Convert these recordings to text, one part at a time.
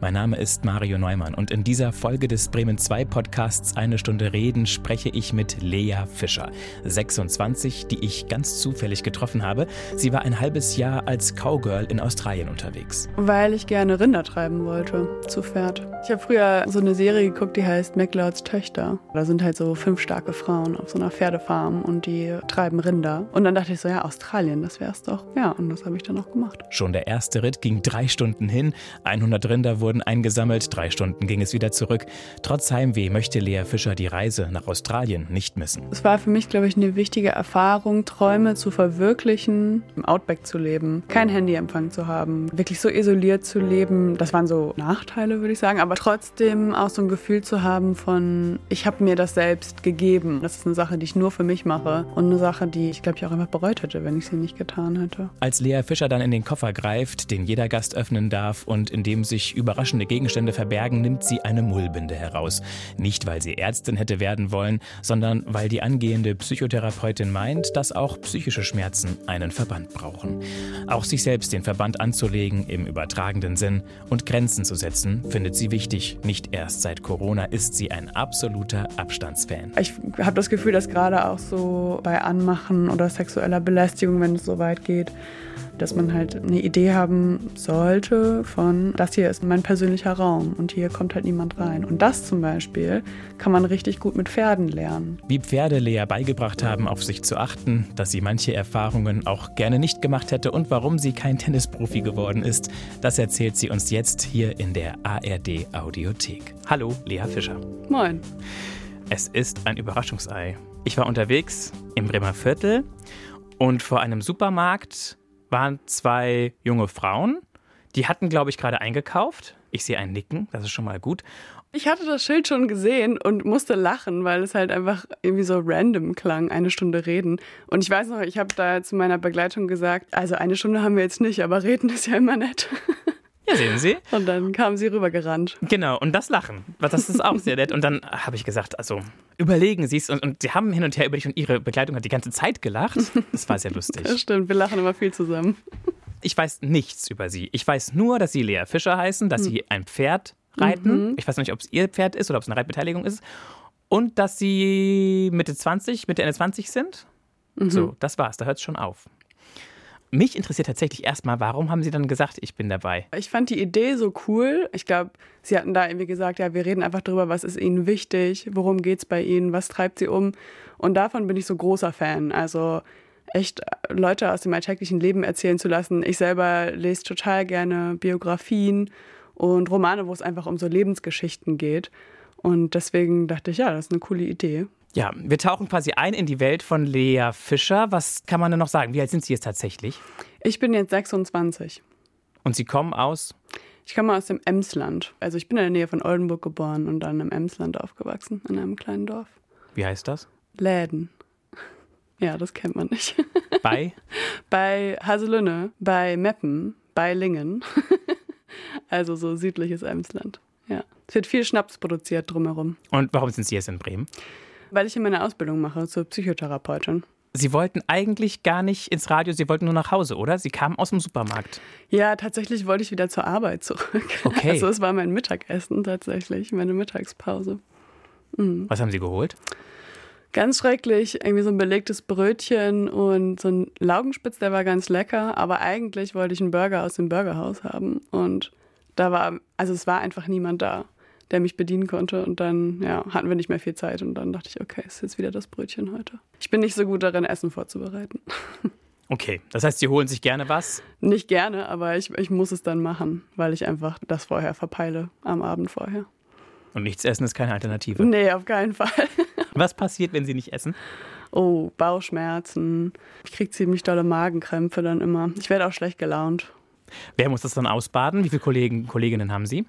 Mein Name ist Mario Neumann und in dieser Folge des Bremen 2 Podcasts Eine Stunde Reden spreche ich mit Lea Fischer, 26, die ich ganz zufällig getroffen habe. Sie war ein halbes Jahr als Cowgirl in Australien unterwegs. Weil ich gerne Rinder treiben wollte, zu Pferd. Ich habe früher so eine Serie geguckt, die heißt McLeods Töchter. Da sind halt so fünf starke Frauen auf so einer Pferdefarm und die treiben Rinder. Und dann dachte ich so, ja, Australien, das wär's doch. Ja, und das habe ich dann auch gemacht. Schon der erste Ritt ging drei Stunden hin, 100 Rinder wurden wurden eingesammelt, drei Stunden ging es wieder zurück. Trotz Heimweh möchte Lea Fischer die Reise nach Australien nicht missen. Es war für mich, glaube ich, eine wichtige Erfahrung, Träume zu verwirklichen, im Outback zu leben, kein Handyempfang zu haben, wirklich so isoliert zu leben. Das waren so Nachteile, würde ich sagen, aber trotzdem auch so ein Gefühl zu haben von, ich habe mir das selbst gegeben. Das ist eine Sache, die ich nur für mich mache und eine Sache, die ich, glaube ich, auch einfach bereut hätte, wenn ich sie nicht getan hätte. Als Lea Fischer dann in den Koffer greift, den jeder Gast öffnen darf und in dem sich über überraschende Gegenstände verbergen, nimmt sie eine Mullbinde heraus. Nicht, weil sie Ärztin hätte werden wollen, sondern weil die angehende Psychotherapeutin meint, dass auch psychische Schmerzen einen Verband brauchen. Auch sich selbst den Verband anzulegen, im übertragenden Sinn, und Grenzen zu setzen, findet sie wichtig. Nicht erst seit Corona ist sie ein absoluter Abstandsfan. Ich habe das Gefühl, dass gerade auch so bei Anmachen oder sexueller Belästigung, wenn es so weit geht, dass man halt eine Idee haben sollte von, das hier ist mein persönlicher Raum und hier kommt halt niemand rein. Und das zum Beispiel kann man richtig gut mit Pferden lernen. Wie Pferde Lea beigebracht haben, auf sich zu achten, dass sie manche Erfahrungen auch gerne nicht gemacht hätte und warum sie kein Tennisprofi geworden ist, das erzählt sie uns jetzt hier in der ARD Audiothek. Hallo, Lea Fischer. Moin. Es ist ein Überraschungsei. Ich war unterwegs im Bremer Viertel und vor einem Supermarkt waren zwei junge Frauen. Die hatten, glaube ich, gerade eingekauft. Ich sehe ein Nicken, das ist schon mal gut. Ich hatte das Schild schon gesehen und musste lachen, weil es halt einfach irgendwie so random klang, eine Stunde reden. Und ich weiß noch, ich habe da zu meiner Begleitung gesagt, also eine Stunde haben wir jetzt nicht, aber reden ist ja immer nett. Ja, sehen Sie. Und dann kamen sie rübergerannt. Genau, und das Lachen, das ist auch sehr nett. Und dann habe ich gesagt, also überlegen Sie es. Und, und, sie haben hin und her über dich und ihre Begleitung hat die ganze Zeit gelacht. Das war sehr lustig. Das stimmt, wir lachen immer viel zusammen. Ich weiß nichts über Sie. Ich weiß nur, dass Sie Lea Fischer heißen, dass. Sie ein Pferd reiten. Mhm. Ich weiß noch nicht, ob es Ihr Pferd ist oder ob es eine Reitbeteiligung ist. Und dass Sie Mitte 20, Mitte, Ende 20 sind. Mhm. So, das war's. Da hört es schon auf. Mich interessiert tatsächlich erstmal, warum haben Sie dann gesagt, ich bin dabei? Ich fand die Idee so cool. Ich glaube, Sie hatten da irgendwie gesagt, ja, wir reden einfach darüber, was ist Ihnen wichtig, worum geht es bei Ihnen, was treibt Sie um. Und davon bin ich so großer Fan. Also echt Leute aus dem alltäglichen Leben erzählen zu lassen. Ich selber lese total gerne Biografien und Romane, wo es einfach um so Lebensgeschichten geht. Und deswegen dachte ich, ja, das ist eine coole Idee. Ja, wir tauchen quasi ein in die Welt von Lea Fischer. Was kann man denn noch sagen? Wie alt sind Sie jetzt tatsächlich? Ich bin jetzt 26. Und Sie kommen aus? Ich komme aus dem Emsland. Also ich bin in der Nähe von Oldenburg geboren und dann im Emsland aufgewachsen, in einem kleinen Dorf. Wie heißt das? Läden. Ja, das kennt man nicht. Bei? bei Haselünne, bei Meppen, bei Lingen. also so südliches Emsland. Ja. Es wird viel Schnaps produziert drumherum. Und warum sind Sie jetzt in Bremen? Weil ich hier meine Ausbildung mache zur Psychotherapeutin. Sie wollten eigentlich gar nicht ins Radio, Sie wollten nur nach Hause, oder? Sie kamen aus dem Supermarkt. Ja, tatsächlich wollte ich wieder zur Arbeit zurück. Okay. Also es war mein Mittagessen tatsächlich, meine Mittagspause. Mhm. Was haben Sie geholt? Ganz schrecklich, irgendwie so ein belegtes Brötchen und so ein Laugenspitz, der war ganz lecker, aber eigentlich wollte ich einen Burger aus dem Burgerhaus haben und da war, also es war einfach niemand da der mich bedienen konnte. Und dann ja, hatten wir nicht mehr viel Zeit. Und dann dachte ich, okay, es ist jetzt wieder das Brötchen heute. Ich bin nicht so gut darin, Essen vorzubereiten. Okay, das heißt, Sie holen sich gerne was? Nicht gerne, aber ich, ich muss es dann machen, weil ich einfach das vorher verpeile, am Abend vorher. Und nichts essen ist keine Alternative? Nee, auf keinen Fall. Was passiert, wenn Sie nicht essen? Oh, Bauchschmerzen. Ich kriege ziemlich dolle Magenkrämpfe dann immer. Ich werde auch schlecht gelaunt. Wer muss das dann ausbaden? Wie viele Kollegen, Kolleginnen haben Sie?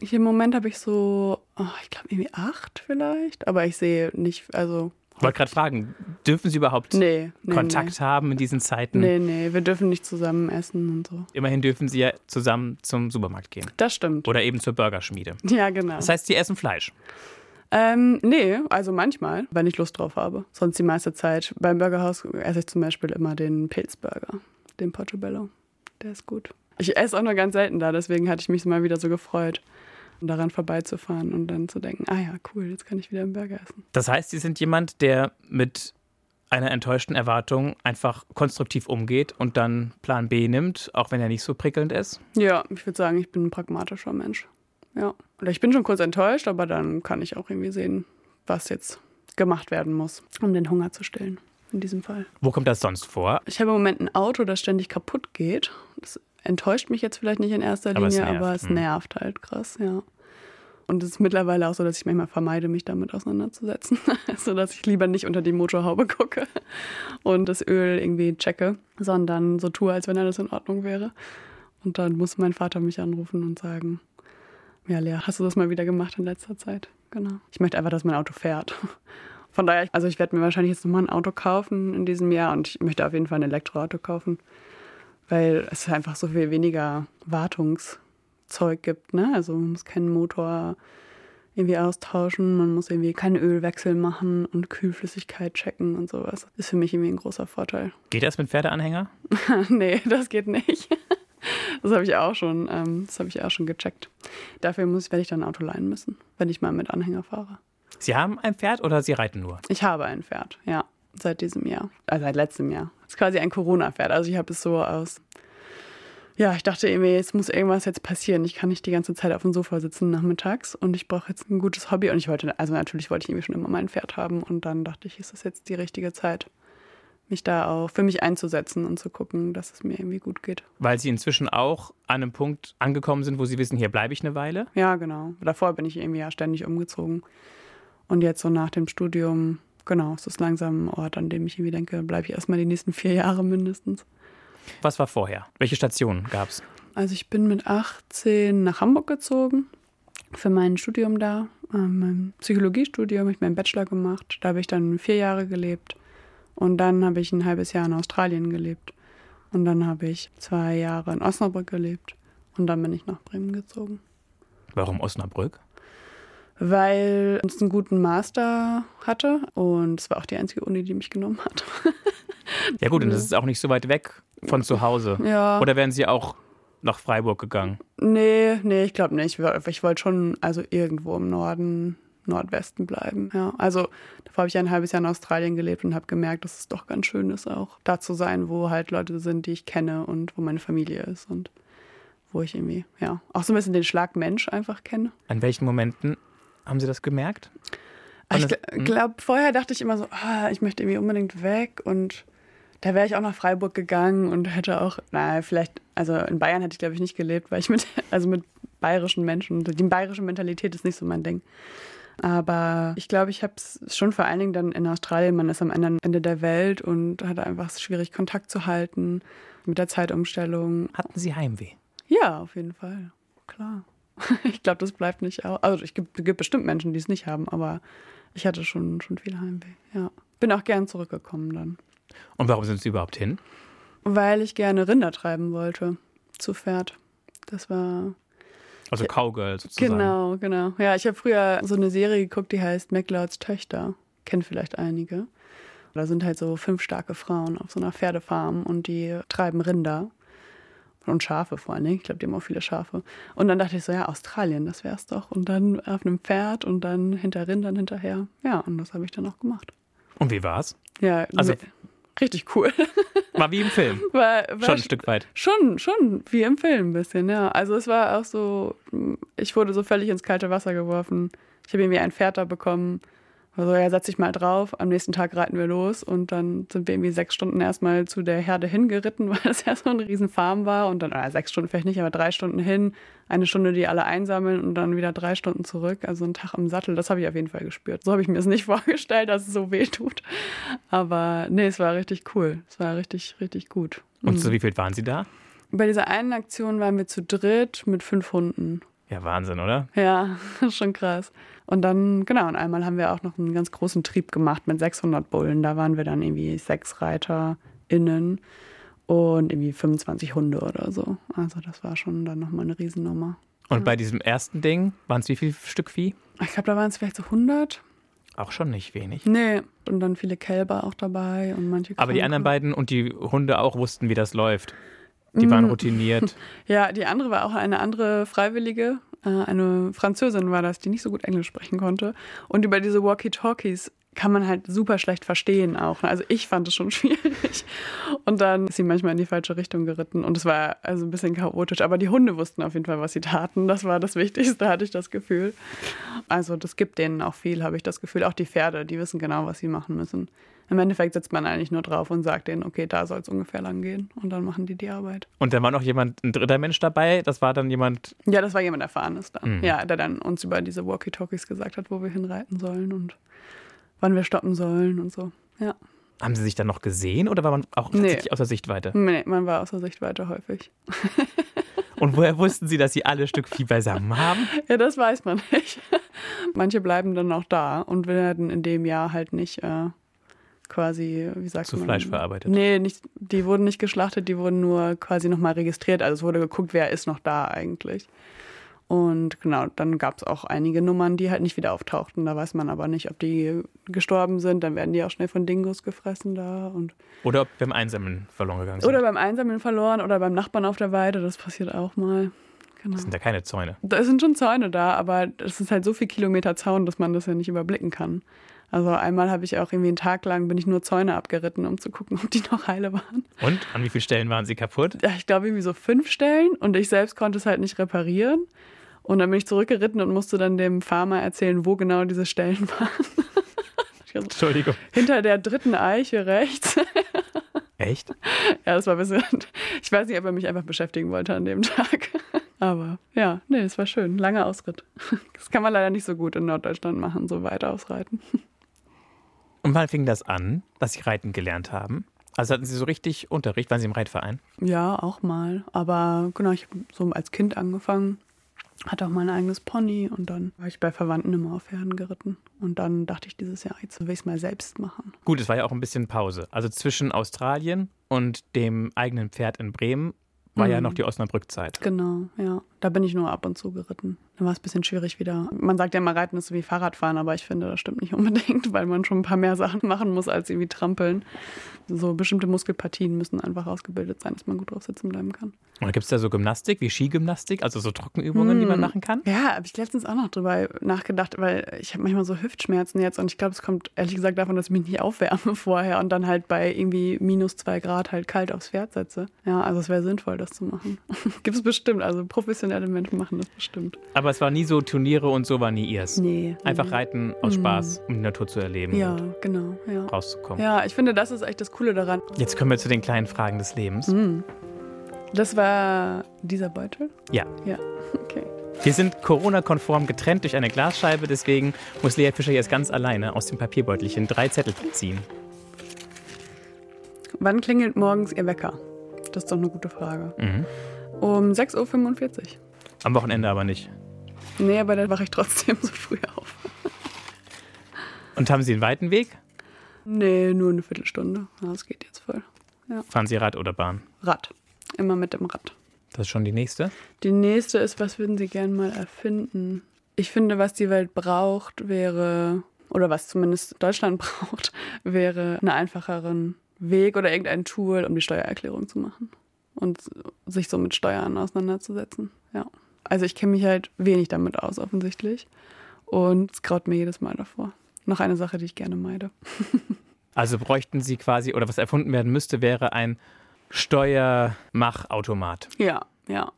Ich, Im Moment habe ich so, oh, ich glaube irgendwie acht vielleicht, aber ich sehe nicht, also. Ich wollte gerade fragen, dürfen Sie überhaupt nee, nee, Kontakt nee. haben in diesen Zeiten? Nee, nee, wir dürfen nicht zusammen essen und so. Immerhin dürfen Sie ja zusammen zum Supermarkt gehen. Das stimmt. Oder eben zur Burgerschmiede. Ja, genau. Das heißt, Sie essen Fleisch? Ähm, nee, also manchmal, wenn ich Lust drauf habe. Sonst die meiste Zeit. Beim Burgerhaus esse ich zum Beispiel immer den Pilzburger, den Portobello. Der ist gut. Ich esse auch nur ganz selten da, deswegen hatte ich mich mal wieder so gefreut, daran vorbeizufahren und dann zu denken, ah ja, cool, jetzt kann ich wieder einen Burger essen. Das heißt, Sie sind jemand, der mit einer enttäuschten Erwartung einfach konstruktiv umgeht und dann Plan B nimmt, auch wenn er nicht so prickelnd ist? Ja, ich würde sagen, ich bin ein pragmatischer Mensch. Ja. Oder ich bin schon kurz enttäuscht, aber dann kann ich auch irgendwie sehen, was jetzt gemacht werden muss, um den Hunger zu stillen. In diesem Fall. Wo kommt das sonst vor? Ich habe im Moment ein Auto, das ständig kaputt geht. Das enttäuscht mich jetzt vielleicht nicht in erster Linie, aber es nervt, aber es hm. nervt halt krass, ja. Und es ist mittlerweile auch so, dass ich manchmal vermeide, mich damit auseinanderzusetzen. so dass ich lieber nicht unter die Motorhaube gucke und das Öl irgendwie checke, sondern so tue, als wenn alles in Ordnung wäre. Und dann muss mein Vater mich anrufen und sagen, ja, Lea, hast du das mal wieder gemacht in letzter Zeit? Genau. Ich möchte einfach, dass mein Auto fährt. Von daher, also ich werde mir wahrscheinlich jetzt nochmal ein Auto kaufen in diesem Jahr und ich möchte auf jeden Fall ein Elektroauto kaufen, weil es einfach so viel weniger Wartungszeug gibt. Ne? Also man muss keinen Motor irgendwie austauschen, man muss irgendwie keinen Ölwechsel machen und Kühlflüssigkeit checken und sowas. Das ist für mich irgendwie ein großer Vorteil. Geht das mit Pferdeanhänger? nee, das geht nicht. Das habe ich auch schon, ähm, das habe ich auch schon gecheckt. Dafür muss, werde ich dann ein Auto leihen müssen, wenn ich mal mit Anhänger fahre. Sie haben ein Pferd oder Sie reiten nur? Ich habe ein Pferd, ja, seit diesem Jahr, also seit letztem Jahr. Das ist quasi ein Corona-Pferd. Also ich habe es so aus. Ja, ich dachte irgendwie, jetzt muss irgendwas jetzt passieren. Ich kann nicht die ganze Zeit auf dem Sofa sitzen nachmittags und ich brauche jetzt ein gutes Hobby. Und ich wollte, also natürlich wollte ich irgendwie schon immer mein Pferd haben und dann dachte ich, ist das jetzt die richtige Zeit mich da auch für mich einzusetzen und zu gucken, dass es mir irgendwie gut geht. Weil Sie inzwischen auch an einem Punkt angekommen sind, wo Sie wissen, hier bleibe ich eine Weile? Ja, genau. Davor bin ich irgendwie ja ständig umgezogen. Und jetzt so nach dem Studium, genau, es ist langsam ein Ort, an dem ich irgendwie denke, bleibe ich erstmal die nächsten vier Jahre mindestens. Was war vorher? Welche Stationen gab es? Also ich bin mit 18 nach Hamburg gezogen für mein Studium da, ähm, mein Psychologiestudium, habe ich meinen Bachelor gemacht. Da habe ich dann vier Jahre gelebt. Und dann habe ich ein halbes Jahr in Australien gelebt. Und dann habe ich zwei Jahre in Osnabrück gelebt. Und dann bin ich nach Bremen gezogen. Warum Osnabrück? Weil es einen guten Master hatte und es war auch die einzige Uni, die mich genommen hat. ja gut, und das ist auch nicht so weit weg von zu Hause. Ja. Oder wären Sie auch nach Freiburg gegangen? Nee, nee, ich glaube nicht. Ich wollte schon also irgendwo im Norden Nordwesten bleiben. Ja, also davor habe ich ein halbes Jahr in Australien gelebt und habe gemerkt, dass es doch ganz schön ist, auch da zu sein, wo halt Leute sind, die ich kenne und wo meine Familie ist und wo ich irgendwie, ja, auch so ein bisschen den Schlag Mensch einfach kenne. An welchen Momenten haben Sie das gemerkt? ich hm? glaube, vorher dachte ich immer so, ah, ich möchte irgendwie unbedingt weg und da wäre ich auch nach Freiburg gegangen und hätte auch, naja, vielleicht, also in Bayern hätte ich glaube ich nicht gelebt, weil ich mit, also mit bayerischen Menschen, die bayerische Mentalität ist nicht so mein Ding. Aber ich glaube, ich habe es schon vor allen Dingen dann in Australien, man ist am anderen Ende der Welt und hat einfach schwierig Kontakt zu halten mit der Zeitumstellung. Hatten Sie Heimweh? Ja, auf jeden Fall. Klar. Ich glaube, das bleibt nicht aus. Also es gibt, gibt bestimmt Menschen, die es nicht haben, aber ich hatte schon, schon viel Heimweh. Ja. Bin auch gern zurückgekommen dann. Und warum sind Sie überhaupt hin? Weil ich gerne Rinder treiben wollte. Zu Pferd. Das war also Cowgirl sozusagen. Genau, genau. Ja, ich habe früher so eine Serie geguckt, die heißt McLeods Töchter. Kennen vielleicht einige. Da sind halt so fünf starke Frauen auf so einer Pferdefarm und die treiben Rinder. Und Schafe vor allem. Ich glaube, die haben auch viele Schafe. Und dann dachte ich so, ja, Australien, das wär's doch. Und dann auf einem Pferd und dann hinter Rindern hinterher. Ja, und das habe ich dann auch gemacht. Und wie war's? Ja, also richtig cool. War wie im Film. War, war schon ein Stück weit. Schon, schon wie im Film ein bisschen, ja. Also es war auch so, ich wurde so völlig ins kalte Wasser geworfen. Ich habe irgendwie ein Pferd da bekommen. Also ja, setz dich mal drauf. Am nächsten Tag reiten wir los und dann sind wir irgendwie sechs Stunden erstmal zu der Herde hingeritten, weil das ja so ein riesen Farm war und dann, oder sechs Stunden vielleicht nicht, aber drei Stunden hin, eine Stunde die alle einsammeln und dann wieder drei Stunden zurück. Also ein Tag im Sattel, das habe ich auf jeden Fall gespürt. So habe ich mir es nicht vorgestellt, dass es so weh tut. Aber nee, es war richtig cool. Es war richtig, richtig gut. Und zu mhm. wie viel waren Sie da? Bei dieser einen Aktion waren wir zu dritt mit fünf Hunden. Ja, Wahnsinn, oder? Ja, schon krass. Und dann, genau, und einmal haben wir auch noch einen ganz großen Trieb gemacht mit 600 Bullen. Da waren wir dann irgendwie sechs ReiterInnen und irgendwie 25 Hunde oder so. Also das war schon dann nochmal eine Riesennummer. Und ja. bei diesem ersten Ding waren es wie viel Stück Vieh? Ich glaube, da waren es vielleicht so 100. Auch schon nicht wenig. Nee, und dann viele Kälber auch dabei und manche. Aber die anderen beiden und die Hunde auch wussten, wie das läuft. Die waren mm. routiniert. Ja, die andere war auch eine andere Freiwillige, äh, eine Französin war das, die nicht so gut Englisch sprechen konnte. Und über diese Walkie-Talkies kann man halt super schlecht verstehen auch. Also ich fand es schon schwierig. Und dann ist sie manchmal in die falsche Richtung geritten und es war also ein bisschen chaotisch. Aber die Hunde wussten auf jeden Fall, was sie taten. Das war das Wichtigste, hatte ich das Gefühl. Also das gibt denen auch viel, habe ich das Gefühl. Auch die Pferde, die wissen genau, was sie machen müssen. Im Endeffekt sitzt man eigentlich nur drauf und sagt denen, okay, da soll es ungefähr lang gehen. Und dann machen die die Arbeit. Und da war noch jemand, ein dritter Mensch dabei? Das war dann jemand? Ja, das war jemand Erfahrenes dann. Mhm. Ja, der dann uns über diese Walkie-Talkies gesagt hat, wo wir hinreiten sollen und wann wir stoppen sollen und so. Ja. Haben Sie sich dann noch gesehen oder war man auch tatsächlich nee. außer Sichtweite? Nee, man war außer Sichtweite häufig. Und woher wussten Sie, dass Sie alle Stück Vieh beisammen haben? Ja, das weiß man nicht. Manche bleiben dann auch da und werden in dem Jahr halt nicht äh, quasi, wie sagt Zu man? Zu Fleisch verarbeitet? Nee, nicht, die wurden nicht geschlachtet, die wurden nur quasi nochmal registriert. Also es wurde geguckt, wer ist noch da eigentlich. Und genau, dann gab es auch einige Nummern, die halt nicht wieder auftauchten. Da weiß man aber nicht, ob die gestorben sind. Dann werden die auch schnell von Dingos gefressen da. Und oder ob beim Einsammeln verloren gegangen sind. Oder beim Einsammeln verloren oder beim Nachbarn auf der Weide. Das passiert auch mal. Genau. Das sind ja keine Zäune. Da sind schon Zäune da, aber es ist halt so viel Kilometer Zaun, dass man das ja nicht überblicken kann. Also einmal habe ich auch irgendwie einen Tag lang bin ich nur Zäune abgeritten, um zu gucken, ob die noch heile waren. Und an wie vielen Stellen waren sie kaputt? Ja, ich glaube irgendwie so fünf Stellen und ich selbst konnte es halt nicht reparieren. Und dann bin ich zurückgeritten und musste dann dem Farmer erzählen, wo genau diese Stellen waren. Entschuldigung. Hinter der dritten Eiche rechts. Echt? Ja, das war ein bisschen. Ich weiß nicht, ob er mich einfach beschäftigen wollte an dem Tag. Aber ja, nee, es war schön. Langer Ausritt. Das kann man leider nicht so gut in Norddeutschland machen, so weit ausreiten. Und wann fing das an, dass Sie reiten gelernt haben? Also hatten Sie so richtig Unterricht? Waren Sie im Reitverein? Ja, auch mal. Aber genau, ich habe so als Kind angefangen hatte auch mein eigenes Pony und dann war ich bei Verwandten immer auf Pferden geritten. Und dann dachte ich dieses Jahr, jetzt will ich es mal selbst machen. Gut, es war ja auch ein bisschen Pause. Also zwischen Australien und dem eigenen Pferd in Bremen war mhm. ja noch die Osnabrück-Zeit. Genau, ja. Da bin ich nur ab und zu geritten. Dann war es ein bisschen schwierig wieder. Man sagt ja immer, Reiten ist so wie Fahrradfahren, aber ich finde, das stimmt nicht unbedingt, weil man schon ein paar mehr Sachen machen muss als irgendwie trampeln. So bestimmte Muskelpartien müssen einfach ausgebildet sein, dass man gut drauf sitzen bleiben kann. Und gibt es da so Gymnastik wie Skigymnastik, also so Trockenübungen, hm. die man hm. machen kann? Ja, habe ich letztens auch noch drüber nachgedacht, weil ich habe manchmal so Hüftschmerzen jetzt und ich glaube, es kommt ehrlich gesagt davon, dass ich mich nicht aufwärme vorher und dann halt bei irgendwie minus zwei Grad halt kalt aufs Pferd setze. Ja, also es wäre sinnvoll, das zu machen. gibt es bestimmt, also professionelle Menschen machen das bestimmt. Aber es war nie so Turniere und so war nie ihrs. Nee. Einfach nee. reiten aus mhm. Spaß, um die Natur zu erleben. Ja, genau. Ja. Rauszukommen. Ja, ich finde, das ist echt das Coole daran. Jetzt kommen wir zu den kleinen Fragen des Lebens. Mhm. Das war dieser Beutel? Ja. Ja, okay. Wir sind Corona-konform getrennt durch eine Glasscheibe, deswegen muss Lea Fischer jetzt ganz alleine aus dem Papierbeutelchen drei Zettel ziehen. Wann klingelt morgens Ihr Wecker? Das ist doch eine gute Frage. Mhm. Um 6.45 Uhr. Am Wochenende aber nicht. Nee, aber dann wache ich trotzdem so früh auf. Und haben Sie einen weiten Weg? Nee, nur eine Viertelstunde. Das geht jetzt voll. Ja. Fahren Sie Rad oder Bahn? Rad. Immer mit dem Rad. Das ist schon die nächste? Die nächste ist, was würden Sie gern mal erfinden? Ich finde, was die Welt braucht, wäre, oder was zumindest Deutschland braucht, wäre einen einfacheren Weg oder irgendein Tool, um die Steuererklärung zu machen. Und sich so mit Steuern auseinanderzusetzen. Ja. Also ich kenne mich halt wenig damit aus, offensichtlich. Und es graut mir jedes Mal davor. Noch eine Sache, die ich gerne meide. also bräuchten Sie quasi, oder was erfunden werden müsste, wäre ein Steuermachautomat. Ja, ja.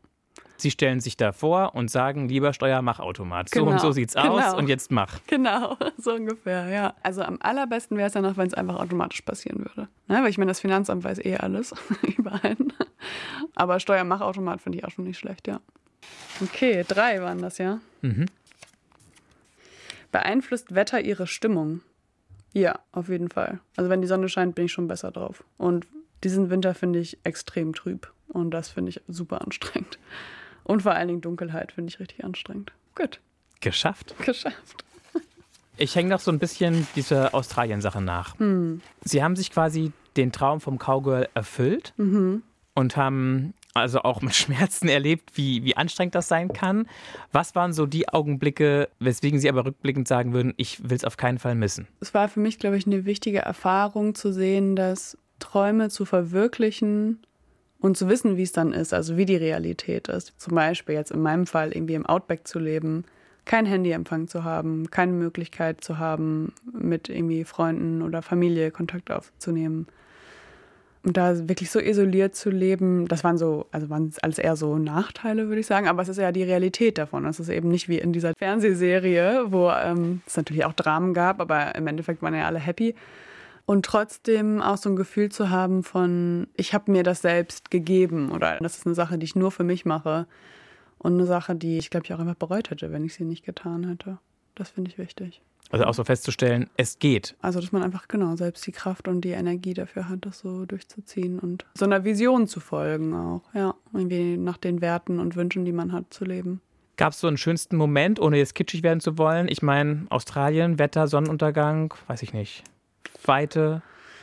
Sie stellen sich da vor und sagen, lieber Steuermachautomat. So genau, und so sieht's genau. aus und jetzt mach. Genau, so ungefähr, ja. Also am allerbesten wäre es ja noch, wenn es einfach automatisch passieren würde. Ne? Weil ich meine, das Finanzamt weiß eh alles, überall. Aber Steuermachautomat finde ich auch schon nicht schlecht, ja. Okay, drei waren das, ja? Mhm. Beeinflusst Wetter Ihre Stimmung? Ja, auf jeden Fall. Also wenn die Sonne scheint, bin ich schon besser drauf. Und diesen Winter finde ich extrem trüb. Und das finde ich super anstrengend. Und vor allen Dingen Dunkelheit finde ich richtig anstrengend. Gut. Geschafft. Geschafft. Ich hänge noch so ein bisschen dieser Australien-Sache nach. Hm. Sie haben sich quasi den Traum vom Cowgirl erfüllt mhm. und haben also auch mit Schmerzen erlebt, wie, wie anstrengend das sein kann. Was waren so die Augenblicke, weswegen Sie aber rückblickend sagen würden, ich will es auf keinen Fall missen? Es war für mich, glaube ich, eine wichtige Erfahrung zu sehen, dass Träume zu verwirklichen und zu wissen, wie es dann ist, also wie die Realität ist. Zum Beispiel jetzt in meinem Fall irgendwie im Outback zu leben, kein Handyempfang zu haben, keine Möglichkeit zu haben, mit irgendwie Freunden oder Familie Kontakt aufzunehmen. Und da wirklich so isoliert zu leben, das waren so, also waren alles eher so Nachteile, würde ich sagen. Aber es ist ja die Realität davon. Es ist eben nicht wie in dieser Fernsehserie, wo ähm, es natürlich auch Dramen gab, aber im Endeffekt waren ja alle happy. Und trotzdem auch so ein Gefühl zu haben von, ich habe mir das selbst gegeben oder das ist eine Sache, die ich nur für mich mache. Und eine Sache, die ich, glaube ich, auch einfach bereut hätte, wenn ich sie nicht getan hätte. Das finde ich wichtig. Also auch so festzustellen, es geht. Also, dass man einfach genau selbst die Kraft und die Energie dafür hat, das so durchzuziehen und so einer Vision zu folgen auch. Ja, irgendwie nach den Werten und Wünschen, die man hat, zu leben. Gab es so einen schönsten Moment, ohne jetzt kitschig werden zu wollen? Ich meine, Australien, Wetter, Sonnenuntergang, weiß ich nicht. Weite,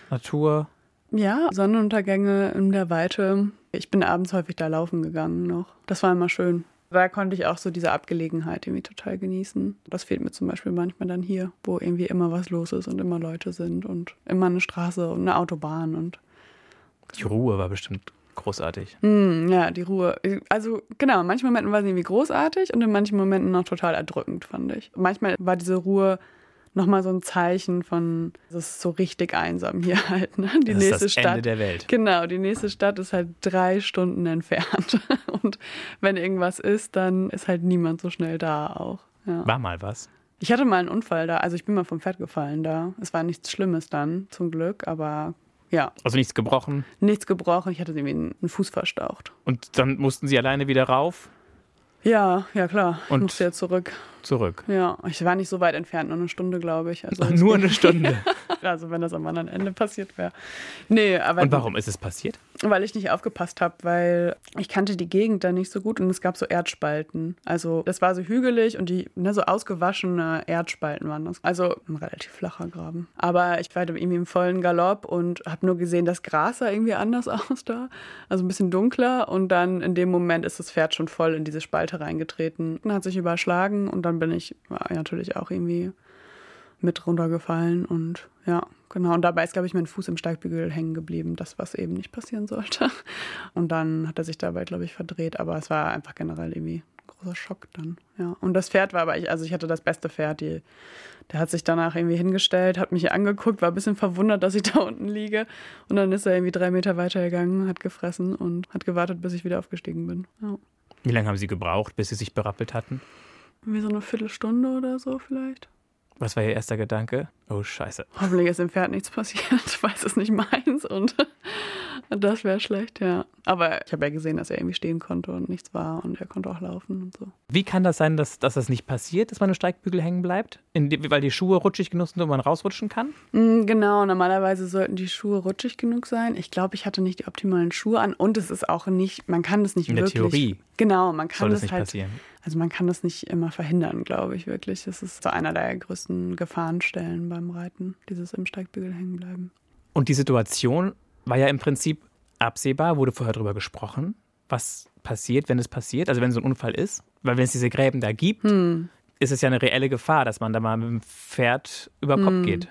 Natur. Ja, Sonnenuntergänge in der Weite. Ich bin abends häufig da laufen gegangen noch. Das war immer schön. Da konnte ich auch so diese Abgelegenheit irgendwie total genießen. Das fehlt mir zum Beispiel manchmal dann hier, wo irgendwie immer was los ist und immer Leute sind und immer eine Straße und eine Autobahn und. Die Ruhe war bestimmt großartig. Mm, ja, die Ruhe. Also genau, in manchen Momenten war sie irgendwie großartig und in manchen Momenten noch total erdrückend, fand ich. Manchmal war diese Ruhe nochmal so ein Zeichen von, es ist so richtig einsam hier halt. Ne? Die das nächste ist das Stadt. Ende der Welt. Genau, die nächste Stadt ist halt drei Stunden entfernt. Und wenn irgendwas ist, dann ist halt niemand so schnell da auch. Ja. War mal was? Ich hatte mal einen Unfall da, also ich bin mal vom Pferd gefallen da. Es war nichts Schlimmes dann, zum Glück, aber ja. Also nichts gebrochen? Nichts gebrochen, ich hatte irgendwie einen Fuß verstaucht. Und dann mussten Sie alleine wieder rauf? Ja, ja klar. Und musste ja zurück zurück. Ja, ich war nicht so weit entfernt, nur eine Stunde, glaube ich. Also nur eine Stunde. also wenn das am anderen Ende passiert wäre. Nee, aber. Und warum ist es passiert? Weil ich nicht aufgepasst habe, weil ich kannte die Gegend da nicht so gut und es gab so Erdspalten. Also das war so hügelig und die ne, so ausgewaschene Erdspalten waren das. Also ein relativ flacher Graben. Aber ich war irgendwie im vollen Galopp und habe nur gesehen, das Gras sah irgendwie anders aus da. Also ein bisschen dunkler und dann in dem Moment ist das Pferd schon voll in diese Spalte reingetreten und hat sich überschlagen und dann dann bin ich natürlich auch irgendwie mit runtergefallen und ja, genau. Und dabei ist, glaube ich, mein Fuß im Steigbügel hängen geblieben, das, was eben nicht passieren sollte. Und dann hat er sich dabei, glaube ich, verdreht, aber es war einfach generell irgendwie ein großer Schock dann, ja. Und das Pferd war aber, ich, also ich hatte das beste Pferd, die, der hat sich danach irgendwie hingestellt, hat mich angeguckt, war ein bisschen verwundert, dass ich da unten liege. Und dann ist er irgendwie drei Meter weiter gegangen, hat gefressen und hat gewartet, bis ich wieder aufgestiegen bin. Ja. Wie lange haben Sie gebraucht, bis Sie sich berappelt hatten? Wie so eine Viertelstunde oder so vielleicht. Was war Ihr erster Gedanke? Oh, scheiße. Hoffentlich ist dem Pferd nichts passiert, weil es ist nicht meins und das wäre schlecht, ja. Aber ich habe ja gesehen, dass er irgendwie stehen konnte und nichts war und er konnte auch laufen und so. Wie kann das sein, dass, dass das nicht passiert, dass man im Steigbügel hängen bleibt? Die, weil die Schuhe rutschig genug sind und man rausrutschen kann? Mm, genau, normalerweise sollten die Schuhe rutschig genug sein. Ich glaube, ich hatte nicht die optimalen Schuhe an und es ist auch nicht, man kann das nicht In wirklich. In der Theorie. Genau, man kann soll das, das nicht halt. Passieren. Also man kann das nicht immer verhindern, glaube ich wirklich. Das ist so einer der größten Gefahrenstellen beim Reiten, dieses im Steigbügel hängen bleiben. Und die Situation war ja im Prinzip absehbar, wurde vorher darüber gesprochen, was passiert, wenn es passiert, also wenn so ein Unfall ist. Weil wenn es diese Gräben da gibt, hm. ist es ja eine reelle Gefahr, dass man da mal mit dem Pferd über Kopf hm. geht.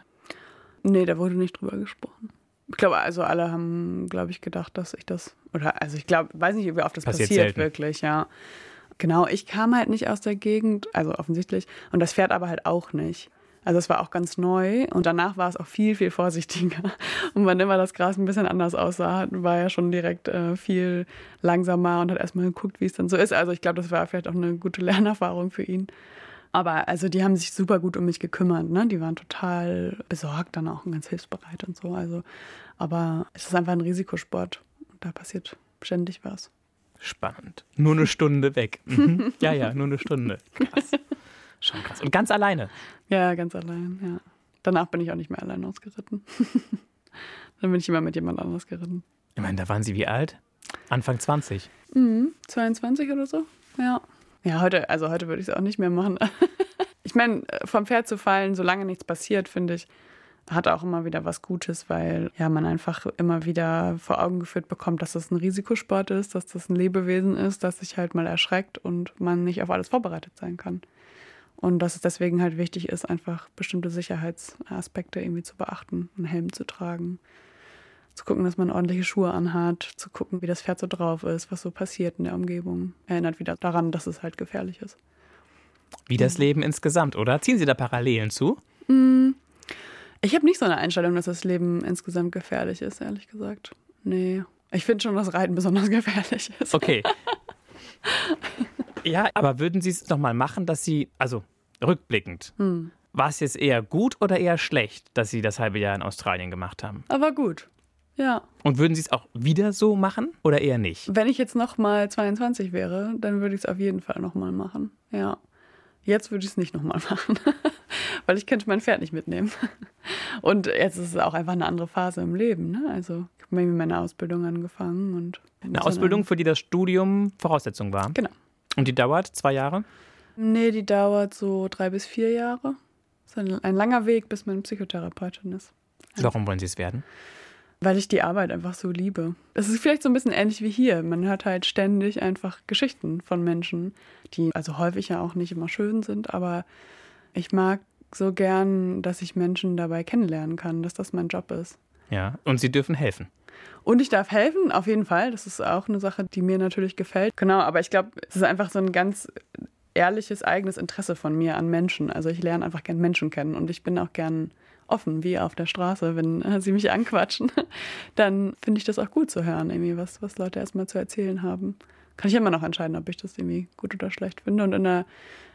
Nee, da wurde nicht drüber gesprochen. Ich glaube, also alle haben, glaube ich, gedacht, dass ich das, oder also ich glaube, weiß nicht, wie oft das passiert, passiert wirklich, ja. Genau, ich kam halt nicht aus der Gegend, also offensichtlich, und das Pferd aber halt auch nicht. Also es war auch ganz neu und danach war es auch viel, viel vorsichtiger. Und wann immer das Gras ein bisschen anders aussah, war er schon direkt äh, viel langsamer und hat erstmal geguckt, wie es dann so ist. Also ich glaube, das war vielleicht auch eine gute Lernerfahrung für ihn. Aber also die haben sich super gut um mich gekümmert, ne? Die waren total besorgt, dann auch ganz hilfsbereit und so. Also, aber es ist einfach ein Risikosport. Da passiert ständig was. Spannend. Nur eine Stunde weg. Mhm. Ja, ja, nur eine Stunde. Krass. Schon krass. Und ganz alleine. Ja, ganz allein, ja. Danach bin ich auch nicht mehr allein ausgeritten. Dann bin ich immer mit jemand anderes geritten. Ich meine, da waren Sie wie alt? Anfang 20? Mhm, 22 oder so, ja. Ja, heute, also heute würde ich es auch nicht mehr machen. ich meine, vom Pferd zu fallen, solange nichts passiert, finde ich, hat auch immer wieder was Gutes, weil ja man einfach immer wieder vor Augen geführt bekommt, dass das ein Risikosport ist, dass das ein Lebewesen ist, das sich halt mal erschreckt und man nicht auf alles vorbereitet sein kann. Und dass es deswegen halt wichtig ist, einfach bestimmte Sicherheitsaspekte irgendwie zu beachten, einen Helm zu tragen. zu gucken, dass man ordentliche Schuhe anhat, zu gucken, wie das Pferd so drauf ist, was so passiert in der Umgebung. Erinnert wieder daran, dass es halt gefährlich ist. Wie das Leben insgesamt, oder? Ziehen Sie da Parallelen zu? Mm, ich habe nicht so eine Einstellung, dass das Leben insgesamt gefährlich ist, ehrlich gesagt. Nee. Ich finde schon, dass Reiten besonders gefährlich ist. Okay. ja, aber würden Sie es nochmal machen, dass Sie, also rückblickend, hm. war es jetzt eher gut oder eher schlecht, dass Sie das halbe Jahr in Australien gemacht haben? Aber gut. Ja. Und würden Sie es auch wieder so machen oder eher nicht? Wenn ich jetzt nochmal 22 wäre, dann würde ich es auf jeden Fall nochmal machen. Ja. Jetzt würde ich es nicht nochmal machen, weil ich könnte mein Pferd nicht mitnehmen. Und jetzt ist es auch einfach eine andere Phase im Leben. Ne? Also ich habe mit meiner Ausbildung angefangen. und Eine Ausbildung, für die das Studium Voraussetzung war? Genau. Und die dauert zwei Jahre? Nee, die dauert so drei bis vier Jahre. Das ist ein, ein langer Weg, bis man Psychotherapeutin ist. Warum wollen Sie es werden? weil ich die Arbeit einfach so liebe. Es ist vielleicht so ein bisschen ähnlich wie hier. Man hört halt ständig einfach Geschichten von Menschen, die also häufig ja auch nicht immer schön sind, aber ich mag so gern, dass ich Menschen dabei kennenlernen kann, dass das mein Job ist. Ja, und Sie dürfen helfen. Und ich darf helfen, auf jeden Fall. Das ist auch eine Sache, die mir natürlich gefällt. Genau, aber ich glaube, es ist einfach so ein ganz ehrliches eigenes Interesse von mir an Menschen. Also ich lerne einfach gern Menschen kennen und ich bin auch gern offen, wie auf der Straße, wenn äh, sie mich anquatschen, dann finde ich das auch gut zu hören, irgendwie, was, was Leute erstmal zu erzählen haben. Kann ich immer noch entscheiden, ob ich das irgendwie gut oder schlecht finde. Und in der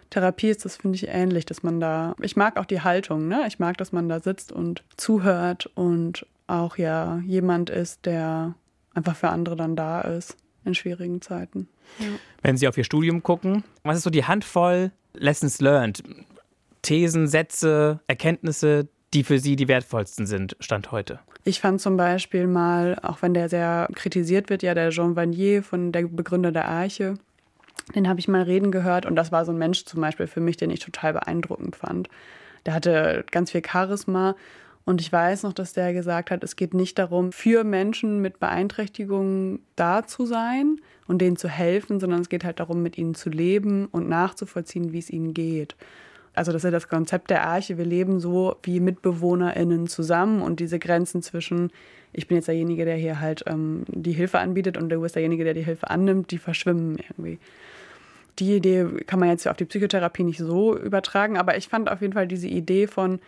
Therapie ist das, finde ich, ähnlich, dass man da, ich mag auch die Haltung, ne? Ich mag, dass man da sitzt und zuhört und auch ja jemand ist, der einfach für andere dann da ist in schwierigen Zeiten. Ja. Wenn Sie auf Ihr Studium gucken, was ist so die Handvoll Lessons learned? Thesen, Sätze, Erkenntnisse, die für Sie die wertvollsten sind, Stand heute? Ich fand zum Beispiel mal, auch wenn der sehr kritisiert wird, ja, der Jean Vanier von der Begründer der Arche, den habe ich mal reden gehört und das war so ein Mensch zum Beispiel für mich, den ich total beeindruckend fand. Der hatte ganz viel Charisma und ich weiß noch, dass der gesagt hat, es geht nicht darum, für Menschen mit Beeinträchtigungen da zu sein und denen zu helfen, sondern es geht halt darum, mit ihnen zu leben und nachzuvollziehen, wie es ihnen geht. Also das ist ja das Konzept der Arche. Wir leben so wie MitbewohnerInnen zusammen und diese Grenzen zwischen, ich bin jetzt derjenige, der hier halt ähm, die Hilfe anbietet und du bist derjenige, der die Hilfe annimmt, die verschwimmen irgendwie. Die Idee kann man jetzt auf die Psychotherapie nicht so übertragen, aber ich fand auf jeden Fall diese Idee von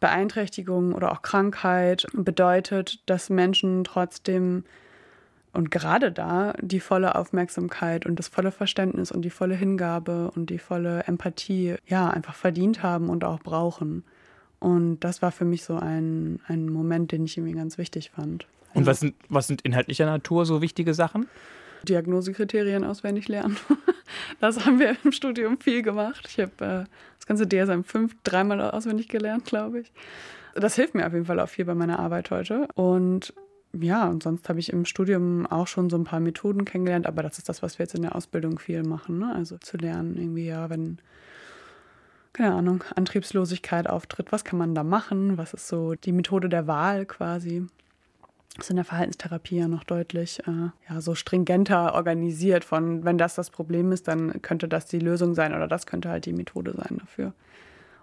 Beeinträchtigung oder auch Krankheit bedeutet, dass Menschen trotzdem und gerade da die volle Aufmerksamkeit und das volle Verständnis und die volle Hingabe und die volle Empathie ja einfach verdient haben und auch brauchen. Und das war für mich so ein, ein Moment, den ich irgendwie ganz wichtig fand. Und was sind, was sind inhaltlicher Natur so wichtige Sachen? Diagnosekriterien auswendig lernen. Das haben wir im Studium viel gemacht. Ich habe äh, das ganze DSM 5 dreimal auswendig gelernt, glaube ich. Das hilft mir auf jeden Fall auch viel bei meiner Arbeit heute. Und ja, und sonst habe ich im Studium auch schon so ein paar Methoden kennengelernt, aber das ist das, was wir jetzt in der Ausbildung viel machen. Ne? Also zu lernen, irgendwie, ja, wenn, keine Ahnung, Antriebslosigkeit auftritt, was kann man da machen? Was ist so die Methode der Wahl quasi? Ist in der Verhaltenstherapie ja noch deutlich äh, ja, so stringenter organisiert von, wenn das das Problem ist, dann könnte das die Lösung sein oder das könnte halt die Methode sein dafür.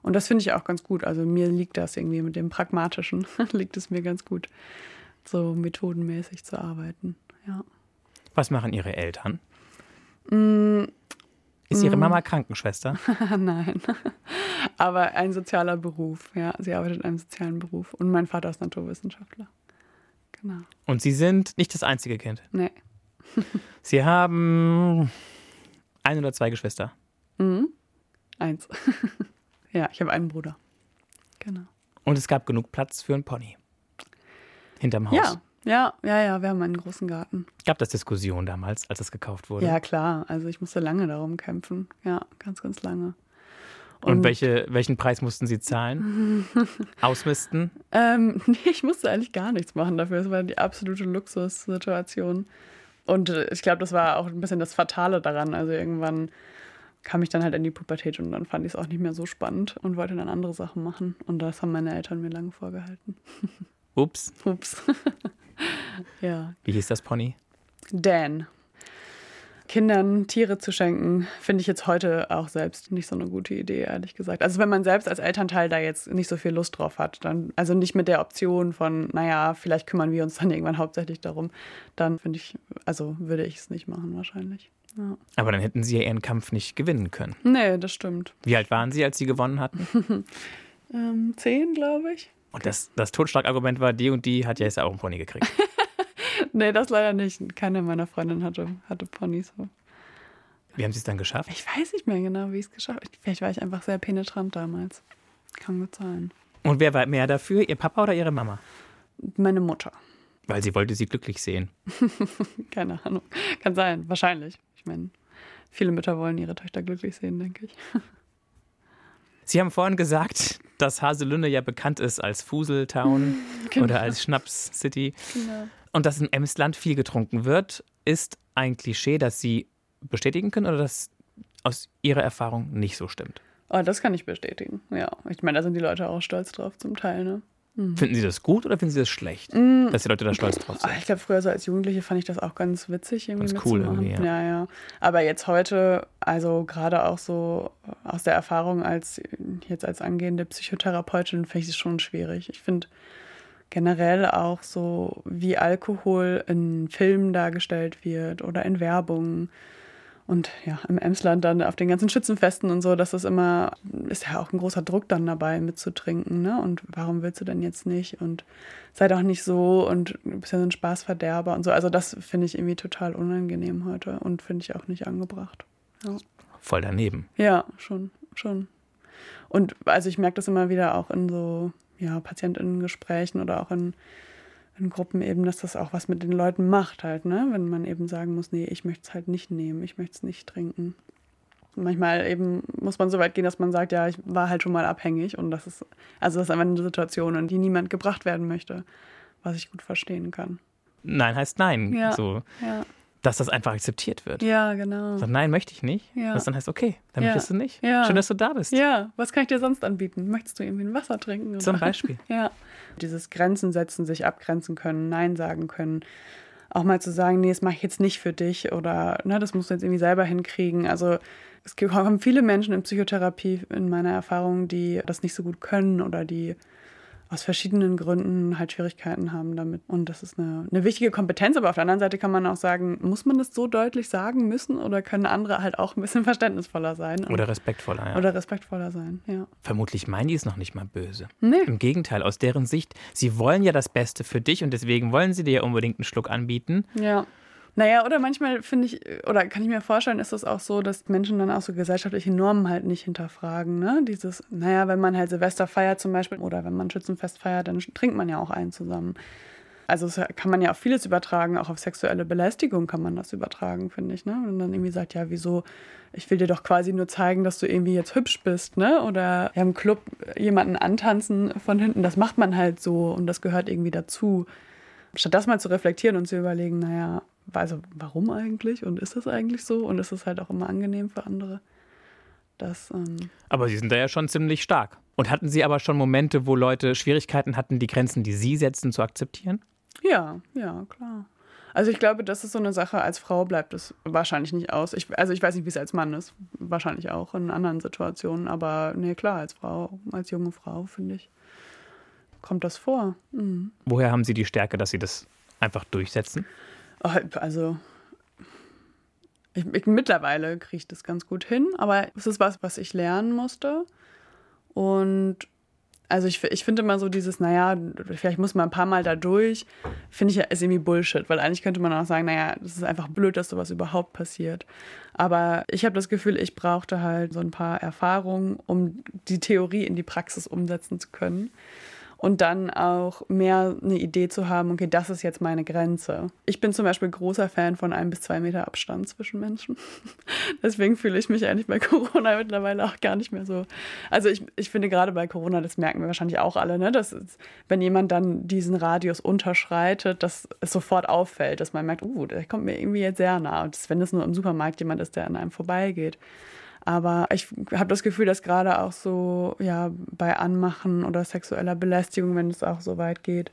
Und das finde ich auch ganz gut. Also mir liegt das irgendwie mit dem Pragmatischen, liegt es mir ganz gut so methodenmäßig zu arbeiten. Ja. Was machen Ihre Eltern? Mm, ist Ihre mm. Mama Krankenschwester? Nein, aber ein sozialer Beruf. Ja, sie arbeitet in einem sozialen Beruf und mein Vater ist Naturwissenschaftler. Genau. Und Sie sind nicht das einzige Kind? Nee. Sie haben ein oder zwei Geschwister? Mhm. Eins. ja, ich habe einen Bruder. Genau. Und es gab genug Platz für einen Pony? hinterm Haus. Ja, ja, ja, ja, wir haben einen großen Garten. Gab das Diskussion damals, als es gekauft wurde? Ja, klar. Also ich musste lange darum kämpfen. Ja, ganz, ganz lange. Und, Und welche, welchen Preis mussten Sie zahlen? Ausmisten? Ähm, nee, ich musste eigentlich gar nichts machen dafür. Es war die absolute Luxussituation. Und äh, ich glaube, das war auch ein bisschen das Fatale daran. Also irgendwann kam ich dann halt in die Pubertät und dann fand ich es auch nicht mehr so spannend und wollte dann andere Sachen machen. Und das haben meine Eltern mir lange vorgehalten. Ups. Ups. ja. Wie hieß das Pony? Dan. Kindern Tiere zu schenken, finde ich jetzt heute auch selbst nicht so eine gute Idee, ehrlich gesagt. Also wenn man selbst als Elternteil da jetzt nicht so viel Lust drauf hat, dann, also nicht mit der Option von, naja, vielleicht kümmern wir uns dann irgendwann hauptsächlich darum, dann finde ich, also würde ich es nicht machen wahrscheinlich. Ja. Aber dann hätten Sie ja Ihren Kampf nicht gewinnen können. Nee, das stimmt. Wie alt waren Sie, als Sie gewonnen hatten? ähm, zehn, glaube ich. Und das, das Totschlagargument war, die und die hat ja jetzt auch einen Pony gekriegt. nee, das leider nicht. Keine meiner Freundinnen hatte, hatte Ponys. Wie haben Sie es dann geschafft? Ich weiß nicht mehr genau, wie ich es geschafft habe. Vielleicht war ich einfach sehr penetrant damals. Kann gut sein. Und wer war mehr dafür, Ihr Papa oder Ihre Mama? Meine Mutter. Weil sie wollte sie glücklich sehen. Keine Ahnung. Kann sein, wahrscheinlich. Ich meine, viele Mütter wollen ihre Töchter glücklich sehen, denke ich. Sie haben vorhin gesagt, dass Haselünne ja bekannt ist als Fuseltown genau. oder als Schnaps City. Genau. Und dass in Emsland viel getrunken wird, ist ein Klischee, das Sie bestätigen können oder das aus Ihrer Erfahrung nicht so stimmt? Oh, das kann ich bestätigen, ja. Ich meine, da sind die Leute auch stolz drauf zum Teil, ne? Mhm. Finden Sie das gut oder finden Sie das schlecht, mhm. dass die Leute da stolz drauf sind? Ich glaube, früher so als Jugendliche fand ich das auch ganz witzig. Irgendwie ganz cool irgendwie, ja. ja. ja, Aber jetzt heute, also gerade auch so aus der Erfahrung als jetzt als angehende Psychotherapeutin, finde ich es schon schwierig. Ich finde generell auch so, wie Alkohol in Filmen dargestellt wird oder in Werbung und ja, im Emsland dann auf den ganzen Schützenfesten und so, das ist immer, ist ja auch ein großer Druck dann dabei mitzutrinken, ne? Und warum willst du denn jetzt nicht? Und sei doch nicht so und du bist ja so ein Spaßverderber und so. Also das finde ich irgendwie total unangenehm heute und finde ich auch nicht angebracht. Ja. Voll daneben. Ja, schon, schon. Und also ich merke das immer wieder auch in so, ja, PatientInnen-Gesprächen oder auch in in Gruppen eben, dass das auch was mit den Leuten macht halt, ne? Wenn man eben sagen muss, nee, ich möchte es halt nicht nehmen, ich möchte es nicht trinken. Und manchmal eben muss man so weit gehen, dass man sagt, ja, ich war halt schon mal abhängig und das ist, also das ist einfach eine Situation, in die niemand gebracht werden möchte, was ich gut verstehen kann. Nein heißt nein. Ja, so. ja dass das einfach akzeptiert wird. Ja, genau. So, nein, möchte ich nicht. Ja. Das dann heißt, okay, dann ja. möchtest du nicht. Ja. Schön, dass du da bist. Ja, was kann ich dir sonst anbieten? Möchtest du irgendwie ein Wasser trinken? Oder? Zum Beispiel. Ja. Dieses Grenzen setzen, sich abgrenzen können, Nein sagen können. Auch mal zu sagen, nee, das mache ich jetzt nicht für dich oder ne, das musst du jetzt irgendwie selber hinkriegen. Also es kommen viele Menschen in Psychotherapie in meiner Erfahrung, die das nicht so gut können oder die aus verschiedenen Gründen halt Schwierigkeiten haben damit. Und das ist eine, eine wichtige Kompetenz, aber auf der anderen Seite kann man auch sagen, muss man das so deutlich sagen müssen oder können andere halt auch ein bisschen verständnisvoller sein? Oder respektvoller, ja. Oder respektvoller sein, ja. Vermutlich meinen die es noch nicht mal böse. Nee. Im Gegenteil, aus deren Sicht, sie wollen ja das Beste für dich und deswegen wollen sie dir ja unbedingt einen Schluck anbieten. Ja. Naja, oder manchmal finde ich, oder kann ich mir vorstellen, ist es auch so, dass Menschen dann auch so gesellschaftliche Normen halt nicht hinterfragen. Ne? Dieses, naja, wenn man halt Silvester feiert zum Beispiel oder wenn man Schützenfest feiert, dann trinkt man ja auch einen zusammen. Also das kann man ja auf vieles übertragen, auch auf sexuelle Belästigung kann man das übertragen, finde ich. Ne? Man dann irgendwie sagt, ja, wieso, ich will dir doch quasi nur zeigen, dass du irgendwie jetzt hübsch bist, ne? Oder ja, im Club jemanden antanzen von hinten, das macht man halt so und das gehört irgendwie dazu. Statt das mal zu reflektieren und zu überlegen, naja, also warum eigentlich und ist das eigentlich so und ist es halt auch immer angenehm für andere. Das, ähm aber Sie sind da ja schon ziemlich stark. Und hatten Sie aber schon Momente, wo Leute Schwierigkeiten hatten, die Grenzen, die Sie setzen, zu akzeptieren? Ja, ja, klar. Also ich glaube, das ist so eine Sache, als Frau bleibt es wahrscheinlich nicht aus. Ich, also ich weiß nicht, wie es als Mann ist. Wahrscheinlich auch in anderen Situationen. Aber nee, klar, als Frau, als junge Frau, finde ich, kommt das vor. Mhm. Woher haben Sie die Stärke, dass Sie das einfach durchsetzen? Also ich, ich, mittlerweile kriege ich das ganz gut hin, aber es ist was, was ich lernen musste. Und also ich, ich finde immer so dieses, naja, vielleicht muss man ein paar Mal da durch, finde ich ja ist irgendwie Bullshit, weil eigentlich könnte man auch sagen, naja, das ist einfach blöd, dass sowas überhaupt passiert. Aber ich habe das Gefühl, ich brauchte halt so ein paar Erfahrungen, um die Theorie in die Praxis umsetzen zu können und dann auch mehr eine Idee zu haben, okay, das ist jetzt meine Grenze. Ich bin zum Beispiel großer Fan von ein bis zwei Meter Abstand zwischen Menschen. Deswegen fühle ich mich eigentlich bei Corona mittlerweile auch gar nicht mehr so. Also ich, ich finde gerade bei Corona, das merken wir wahrscheinlich auch alle, ne, dass es, wenn jemand dann diesen Radius unterschreitet, dass es sofort auffällt, dass man merkt, uh, der kommt mir irgendwie jetzt sehr nah. Und wenn es nur im Supermarkt jemand ist, der an einem vorbeigeht. Aber ich habe das Gefühl, dass gerade auch so, ja, bei Anmachen oder sexueller Belästigung, wenn es auch so weit geht,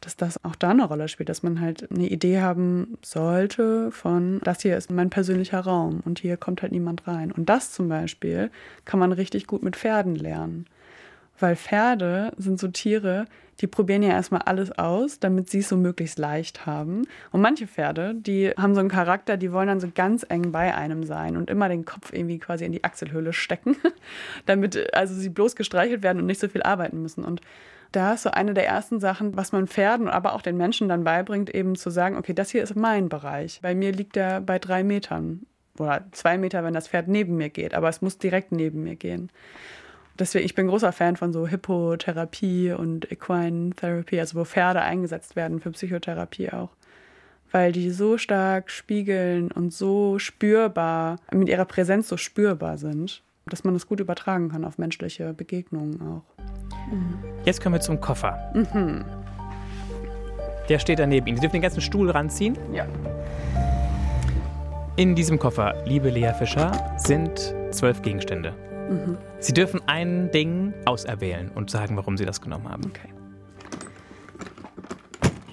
dass das auch da eine Rolle spielt, dass man halt eine Idee haben sollte von, das hier ist mein persönlicher Raum und hier kommt halt niemand rein. Und das zum Beispiel kann man richtig gut mit Pferden lernen. Weil Pferde sind so Tiere, die probieren ja erstmal alles aus, damit sie es so möglichst leicht haben. Und manche Pferde, die haben so einen Charakter, die wollen dann so ganz eng bei einem sein und immer den Kopf irgendwie quasi in die Achselhöhle stecken, damit also sie bloß gestreichelt werden und nicht so viel arbeiten müssen. Und da ist so eine der ersten Sachen, was man Pferden, aber auch den Menschen dann beibringt, eben zu sagen, okay, das hier ist mein Bereich. Bei mir liegt er bei drei Metern oder zwei Meter, wenn das Pferd neben mir geht, aber es muss direkt neben mir gehen. Deswegen, ich bin großer Fan von so Hippotherapie und Equine Therapy, also wo Pferde eingesetzt werden für Psychotherapie auch. Weil die so stark spiegeln und so spürbar, mit ihrer Präsenz so spürbar sind, dass man das gut übertragen kann auf menschliche Begegnungen auch. Mhm. Jetzt kommen wir zum Koffer. Mhm. Der steht daneben Ihnen. Sie dürfen den ganzen Stuhl ranziehen. Ja. In diesem Koffer, liebe Lea Fischer, sind zwölf Gegenstände. Mhm. Sie dürfen ein Ding auserwählen und sagen, warum Sie das genommen haben. Okay.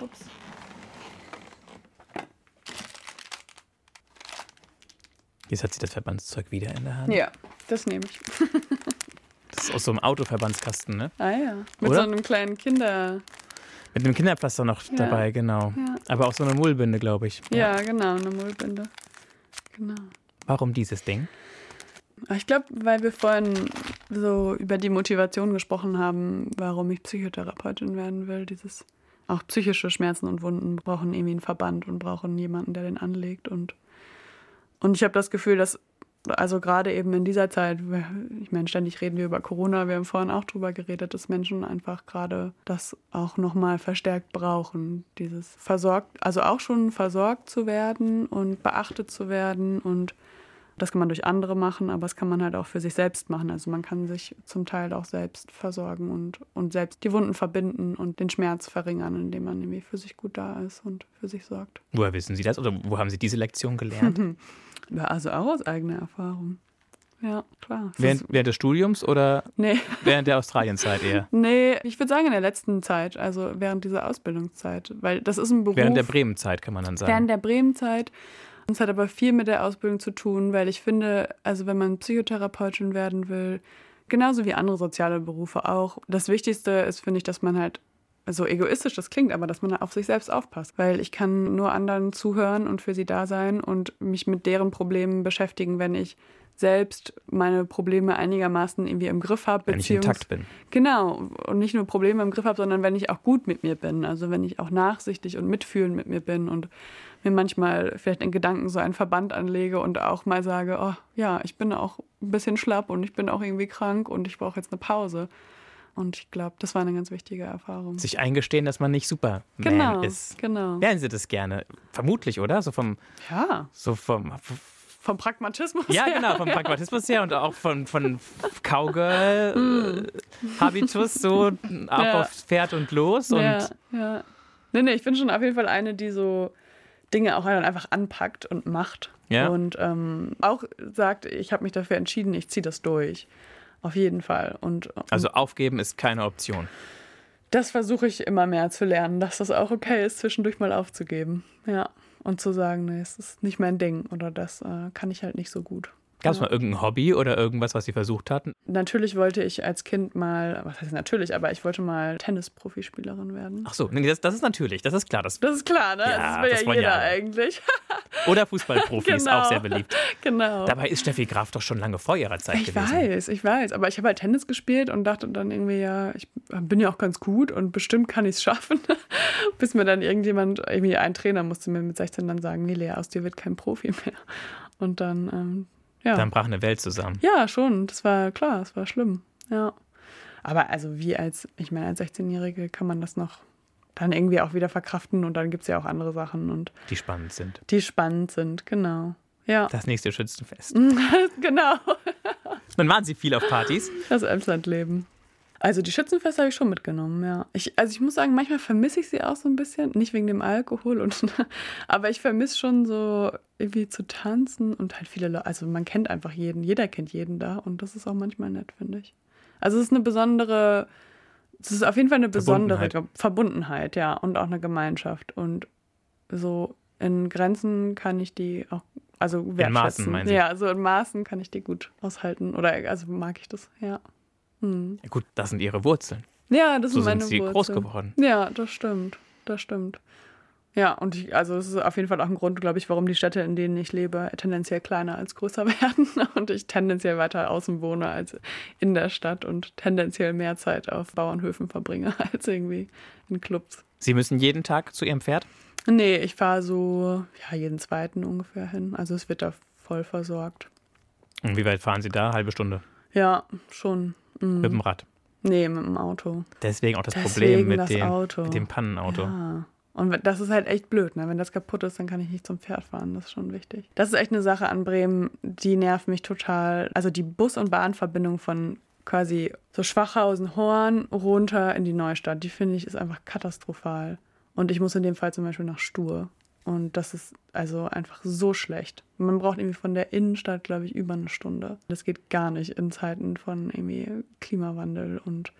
Ups. Jetzt hat sie das Verbandszeug wieder in der Hand. Ja, das nehme ich. das ist aus so einem Autoverbandskasten, ne? Ah ja, mit Oder? so einem kleinen Kinder... Mit einem Kinderpflaster noch ja. dabei, genau. Ja. Aber auch so eine Mullbinde, glaube ich. Ja. ja, genau, eine Mullbinde. Genau. Warum dieses Ding? Ich glaube, weil wir vorhin so über die Motivation gesprochen haben, warum ich Psychotherapeutin werden will. Dieses auch psychische Schmerzen und Wunden brauchen irgendwie einen Verband und brauchen jemanden, der den anlegt. Und, und ich habe das Gefühl, dass, also gerade eben in dieser Zeit, ich meine, ständig reden wir über Corona, wir haben vorhin auch drüber geredet, dass Menschen einfach gerade das auch nochmal verstärkt brauchen. Dieses versorgt, also auch schon versorgt zu werden und beachtet zu werden und das kann man durch andere machen, aber das kann man halt auch für sich selbst machen. Also man kann sich zum Teil auch selbst versorgen und, und selbst die Wunden verbinden und den Schmerz verringern, indem man irgendwie für sich gut da ist und für sich sorgt. Woher wissen Sie das oder wo haben Sie diese Lektion gelernt? also auch aus eigener Erfahrung. Ja, klar. Während, während, des Studiums oder nee. während der Australienzeit eher? Nee, ich würde sagen in der letzten Zeit, also während dieser Ausbildungszeit. Weil das ist ein Beruf. Während der Bremenzeit kann man dann sagen. Während der Bremenzeit es hat aber viel mit der Ausbildung zu tun, weil ich finde, also wenn man Psychotherapeutin werden will, genauso wie andere soziale Berufe auch, das Wichtigste ist, finde ich, dass man halt so egoistisch das klingt, aber dass man auf sich selbst aufpasst. Weil ich kann nur anderen zuhören und für sie da sein und mich mit deren Problemen beschäftigen, wenn ich selbst meine Probleme einigermaßen irgendwie im Griff habe. Wenn ich intakt bin. Genau. Und nicht nur Probleme im Griff habe, sondern wenn ich auch gut mit mir bin. Also wenn ich auch nachsichtig und mitfühlend mit mir bin und mir manchmal vielleicht in Gedanken so einen Verband anlege und auch mal sage, oh ja, ich bin auch ein bisschen schlapp und ich bin auch irgendwie krank und ich brauche jetzt eine Pause. Und ich glaube, das war eine ganz wichtige Erfahrung. Sich eingestehen, dass man nicht Superman genau, ist. Genau. Wären Sie das gerne? Vermutlich, oder? So vom. Ja. So vom. Vom Pragmatismus ja, her. Ja, genau, vom Pragmatismus her und auch von, von Cowgirl-Habitus, so ab ja. aufs Pferd und los. Und ja, ja. Nee, nee, ich bin schon auf jeden Fall eine, die so Dinge auch einfach anpackt und macht. Ja. Und ähm, auch sagt, ich habe mich dafür entschieden, ich ziehe das durch. Auf jeden Fall. Und, und also aufgeben ist keine Option. Das versuche ich immer mehr zu lernen, dass das auch okay ist, zwischendurch mal aufzugeben. Ja. Und zu sagen, nee, es ist nicht mein Ding oder das äh, kann ich halt nicht so gut. Gab es mal irgendein Hobby oder irgendwas, was Sie versucht hatten? Natürlich wollte ich als Kind mal, was heißt natürlich, aber ich wollte mal Tennisprofispielerin werden. Ach so, das, das, ist natürlich, das ist klar. Das, das ist klar, ne? Ja, das will ja jeder ja eigentlich. Oder Fußballprofi genau. ist auch sehr beliebt. Genau. Dabei ist Steffi Graf doch schon lange vor ihrer Zeit ich gewesen. Ich weiß, ich weiß. Aber ich habe halt Tennis gespielt und dachte dann irgendwie, ja, ich bin ja auch ganz gut und bestimmt kann ich es schaffen. Bis mir dann irgendjemand, irgendwie ein Trainer musste mir mit 16 dann sagen, nee, Lea, aus dir wird kein Profi mehr. Und dann ähm, ja. Dann brach eine Welt zusammen. Ja, schon. Das war klar, das war schlimm. Ja. Aber also wie als, ich meine, als 16-Jährige kann man das noch dann irgendwie auch wieder verkraften und dann gibt es ja auch andere Sachen und die spannend sind. Die spannend sind, genau. Ja. Das nächste Schützenfest. genau. Dann waren Sie viel auf Partys. Das Emslandleben. Also die Schützenfeste habe ich schon mitgenommen, ja. Ich, also ich muss sagen, manchmal vermisse ich sie auch so ein bisschen, nicht wegen dem Alkohol, und, aber ich vermisse schon so irgendwie zu tanzen und halt viele Leute, also man kennt einfach jeden, jeder kennt jeden da und das ist auch manchmal nett, finde ich. Also es ist eine besondere Es ist auf jeden Fall eine besondere Verbundenheit. Verbundenheit, ja, und auch eine Gemeinschaft. Und so in Grenzen kann ich die auch, also wertschätzen. Maßen, meinen Sie? Ja, so in Maßen kann ich die gut aushalten. Oder also mag ich das, ja. Hm. Ja, gut, das sind ihre Wurzeln. Ja, das So sind meine sind sie Wurzeln. groß geworden. Ja, das stimmt. Das stimmt. Ja, und ich, also es ist auf jeden Fall auch ein Grund, glaube ich, warum die Städte, in denen ich lebe, tendenziell kleiner als größer werden und ich tendenziell weiter außen wohne als in der Stadt und tendenziell mehr Zeit auf Bauernhöfen verbringe als irgendwie in Clubs. Sie müssen jeden Tag zu Ihrem Pferd? Nee, ich fahre so ja, jeden zweiten ungefähr hin. Also es wird da voll versorgt. Und wie weit fahren Sie da? Halbe Stunde. Ja, schon. Mhm. Mit dem Rad. Nee, mit dem Auto. Deswegen auch das Deswegen Problem mit das dem, mit dem Pannenauto. Ja. Und das ist halt echt blöd, ne? Wenn das kaputt ist, dann kann ich nicht zum Pferd fahren. Das ist schon wichtig. Das ist echt eine Sache an Bremen, die nervt mich total. Also die Bus- und Bahnverbindung von quasi so Schwachhausen-Horn runter in die Neustadt, die finde ich ist einfach katastrophal. Und ich muss in dem Fall zum Beispiel nach Stur. Und das ist also einfach so schlecht. Man braucht irgendwie von der Innenstadt, glaube ich, über eine Stunde. Das geht gar nicht in Zeiten von irgendwie Klimawandel und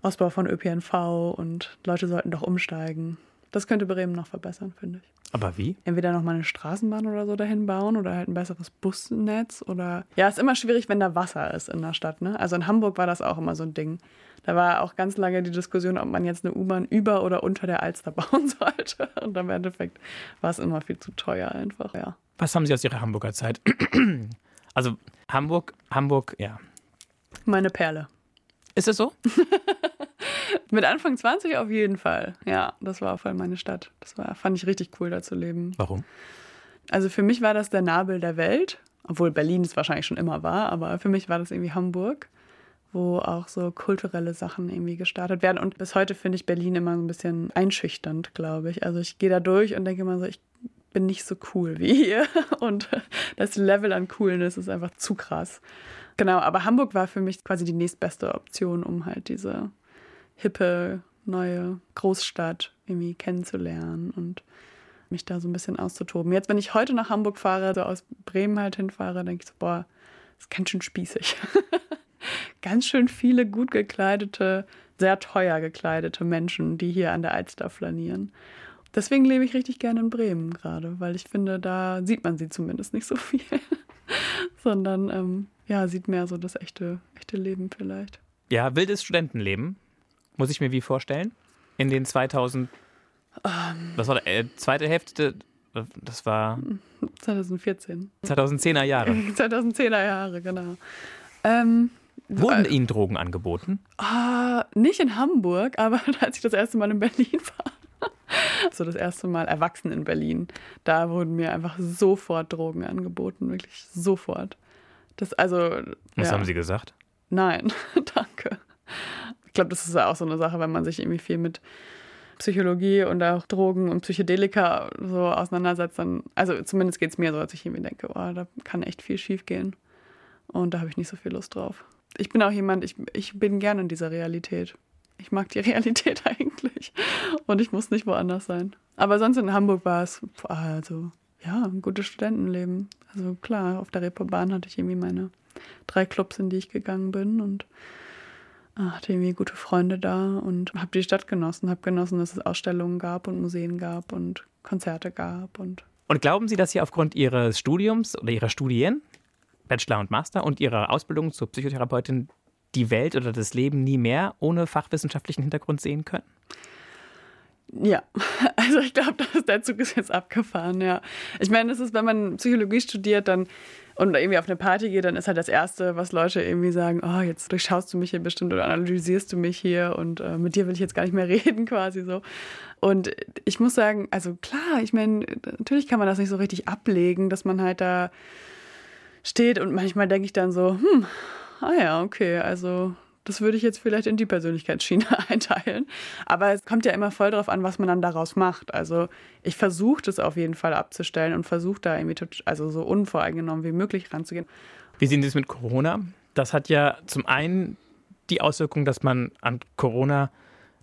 Ausbau von ÖPNV und Leute sollten doch umsteigen. Das könnte Bremen noch verbessern, finde ich. Aber wie? Entweder noch mal eine Straßenbahn oder so dahin bauen oder halt ein besseres Busnetz oder. Ja, ist immer schwierig, wenn da Wasser ist in der Stadt, ne? Also in Hamburg war das auch immer so ein Ding. Da war auch ganz lange die Diskussion, ob man jetzt eine U-Bahn über oder unter der Alster bauen sollte. Und im Endeffekt war es immer viel zu teuer einfach, ja. Was haben Sie aus Ihrer Hamburger Zeit? Also Hamburg, Hamburg, ja. Meine Perle. Ist es so? Mit Anfang 20 auf jeden Fall. Ja, das war voll meine Stadt. Das war, fand ich richtig cool, da zu leben. Warum? Also für mich war das der Nabel der Welt, obwohl Berlin es wahrscheinlich schon immer war, aber für mich war das irgendwie Hamburg, wo auch so kulturelle Sachen irgendwie gestartet werden. Und bis heute finde ich Berlin immer so ein bisschen einschüchternd, glaube ich. Also ich gehe da durch und denke immer so, ich bin nicht so cool wie hier. Und das Level an Coolness ist einfach zu krass. Genau, aber Hamburg war für mich quasi die nächstbeste Option, um halt diese hippe, neue Großstadt irgendwie kennenzulernen und mich da so ein bisschen auszutoben. Jetzt, wenn ich heute nach Hamburg fahre, so aus Bremen halt hinfahre, denke ich so, boah, das ist ganz schön spießig. ganz schön viele gut gekleidete, sehr teuer gekleidete Menschen, die hier an der Alster flanieren. Deswegen lebe ich richtig gerne in Bremen gerade, weil ich finde, da sieht man sie zumindest nicht so viel, sondern ähm, ja, sieht mehr so das echte, echte Leben vielleicht. Ja, wildes Studentenleben. Muss ich mir wie vorstellen? In den 2000. was war der? Äh, zweite Hälfte. äh, Das war 2014. 2010er Jahre. 2010er Jahre, genau. Ähm, Wurden Ihnen Drogen angeboten? Ah, nicht in Hamburg, aber als ich das erste Mal in Berlin war. So das erste Mal erwachsen in Berlin. Da wurden mir einfach sofort Drogen angeboten, wirklich sofort. Das also. Was ja. haben Sie gesagt? Nein. Ich glaube, das ist ja auch so eine Sache, wenn man sich irgendwie viel mit Psychologie und auch Drogen und Psychedelika so auseinandersetzt, dann, also zumindest geht es mir so, dass ich irgendwie denke, oh, da kann echt viel schief gehen. Und da habe ich nicht so viel Lust drauf. Ich bin auch jemand, ich, ich bin gerne in dieser Realität. Ich mag die Realität eigentlich. Und ich muss nicht woanders sein. Aber sonst in Hamburg war es, also, ja, ein gutes Studentenleben. Also klar, auf der Reeperbahn hatte ich irgendwie meine drei Clubs, in die ich gegangen bin und hatte irgendwie gute Freunde da und habe die Stadt genossen, habe genossen, dass es Ausstellungen gab und Museen gab und Konzerte gab und Und glauben Sie, dass Sie aufgrund Ihres Studiums oder Ihrer Studien, Bachelor und Master und Ihrer Ausbildung zur Psychotherapeutin die Welt oder das Leben nie mehr ohne fachwissenschaftlichen Hintergrund sehen können? Ja, also ich glaube, der Zug ist jetzt abgefahren, ja. Ich meine, es ist, wenn man Psychologie studiert dann und irgendwie auf eine Party geht, dann ist halt das Erste, was Leute irgendwie sagen, oh, jetzt durchschaust du mich hier bestimmt oder analysierst du mich hier und äh, mit dir will ich jetzt gar nicht mehr reden, quasi so. Und ich muss sagen, also klar, ich meine, natürlich kann man das nicht so richtig ablegen, dass man halt da steht und manchmal denke ich dann so, hm, ah ja, okay, also das würde ich jetzt vielleicht in die Persönlichkeitsschiene einteilen. Aber es kommt ja immer voll drauf an, was man dann daraus macht. Also ich versuche das auf jeden Fall abzustellen und versuche da irgendwie also so unvoreingenommen wie möglich ranzugehen. Wie sehen Sie es mit Corona? Das hat ja zum einen die Auswirkung, dass man an Corona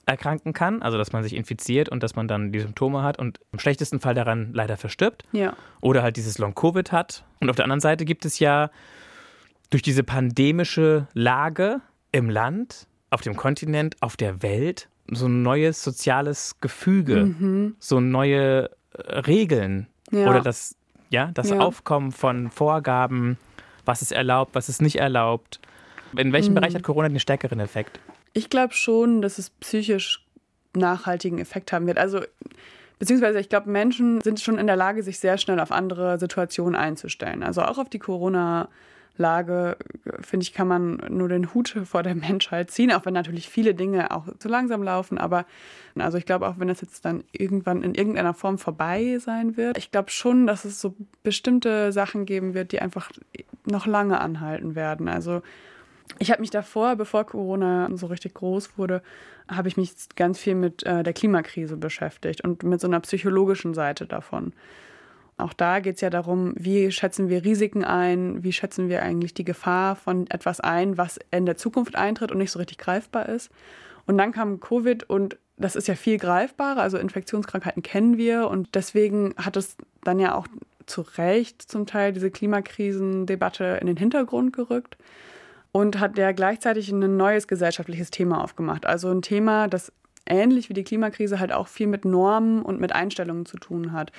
erkranken kann, also dass man sich infiziert und dass man dann die Symptome hat und im schlechtesten Fall daran leider verstirbt Ja. oder halt dieses Long-Covid hat. Und auf der anderen Seite gibt es ja durch diese pandemische Lage im Land auf dem Kontinent, auf der Welt so ein neues soziales Gefüge, mhm. so neue äh, Regeln ja. oder das, ja, das ja. Aufkommen von Vorgaben, was ist erlaubt, was ist nicht erlaubt. In welchem mhm. Bereich hat Corona den stärkeren Effekt? Ich glaube schon, dass es psychisch nachhaltigen Effekt haben wird. Also beziehungsweise ich glaube, Menschen sind schon in der Lage, sich sehr schnell auf andere Situationen einzustellen. Also auch auf die Corona- Lage, finde ich, kann man nur den Hut vor der Menschheit ziehen, auch wenn natürlich viele Dinge auch zu langsam laufen. Aber also ich glaube, auch wenn das jetzt dann irgendwann in irgendeiner Form vorbei sein wird, ich glaube schon, dass es so bestimmte Sachen geben wird, die einfach noch lange anhalten werden. Also ich habe mich davor, bevor Corona so richtig groß wurde, habe ich mich ganz viel mit äh, der Klimakrise beschäftigt und mit so einer psychologischen Seite davon. Auch da geht es ja darum, wie schätzen wir Risiken ein, wie schätzen wir eigentlich die Gefahr von etwas ein, was in der Zukunft eintritt und nicht so richtig greifbar ist. Und dann kam Covid und das ist ja viel greifbarer, also Infektionskrankheiten kennen wir und deswegen hat es dann ja auch zu Recht zum Teil diese Klimakrisendebatte in den Hintergrund gerückt und hat ja gleichzeitig ein neues gesellschaftliches Thema aufgemacht. Also ein Thema, das ähnlich wie die Klimakrise halt auch viel mit Normen und mit Einstellungen zu tun hat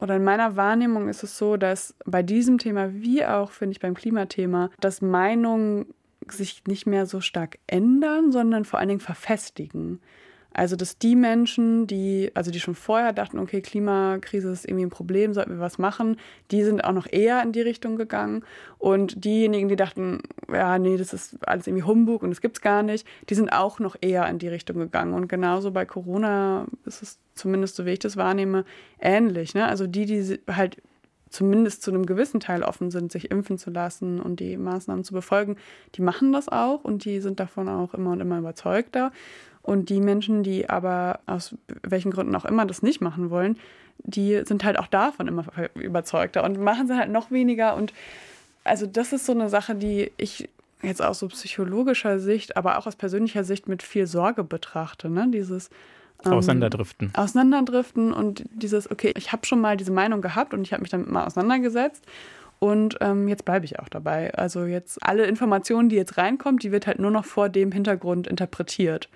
oder in meiner Wahrnehmung ist es so, dass bei diesem Thema wie auch, finde ich, beim Klimathema, dass Meinungen sich nicht mehr so stark ändern, sondern vor allen Dingen verfestigen. Also, dass die Menschen, die, also die schon vorher dachten, okay, Klimakrise ist irgendwie ein Problem, sollten wir was machen, die sind auch noch eher in die Richtung gegangen. Und diejenigen, die dachten, ja, nee, das ist alles irgendwie Humbug und das gibt's gar nicht, die sind auch noch eher in die Richtung gegangen. Und genauso bei Corona ist es zumindest so wie ich das wahrnehme, ähnlich. Ne? Also die, die halt zumindest zu einem gewissen Teil offen sind, sich impfen zu lassen und die Maßnahmen zu befolgen, die machen das auch und die sind davon auch immer und immer überzeugter. Und die Menschen, die aber aus welchen Gründen auch immer das nicht machen wollen, die sind halt auch davon immer überzeugter und machen sie halt noch weniger. Und also das ist so eine Sache, die ich jetzt aus so psychologischer Sicht, aber auch aus persönlicher Sicht mit viel Sorge betrachte. Ne? Dieses ähm, Auseinanderdriften. Auseinanderdriften und dieses, okay, ich habe schon mal diese Meinung gehabt und ich habe mich damit mal auseinandergesetzt. Und ähm, jetzt bleibe ich auch dabei. Also jetzt alle Informationen, die jetzt reinkommt, die wird halt nur noch vor dem Hintergrund interpretiert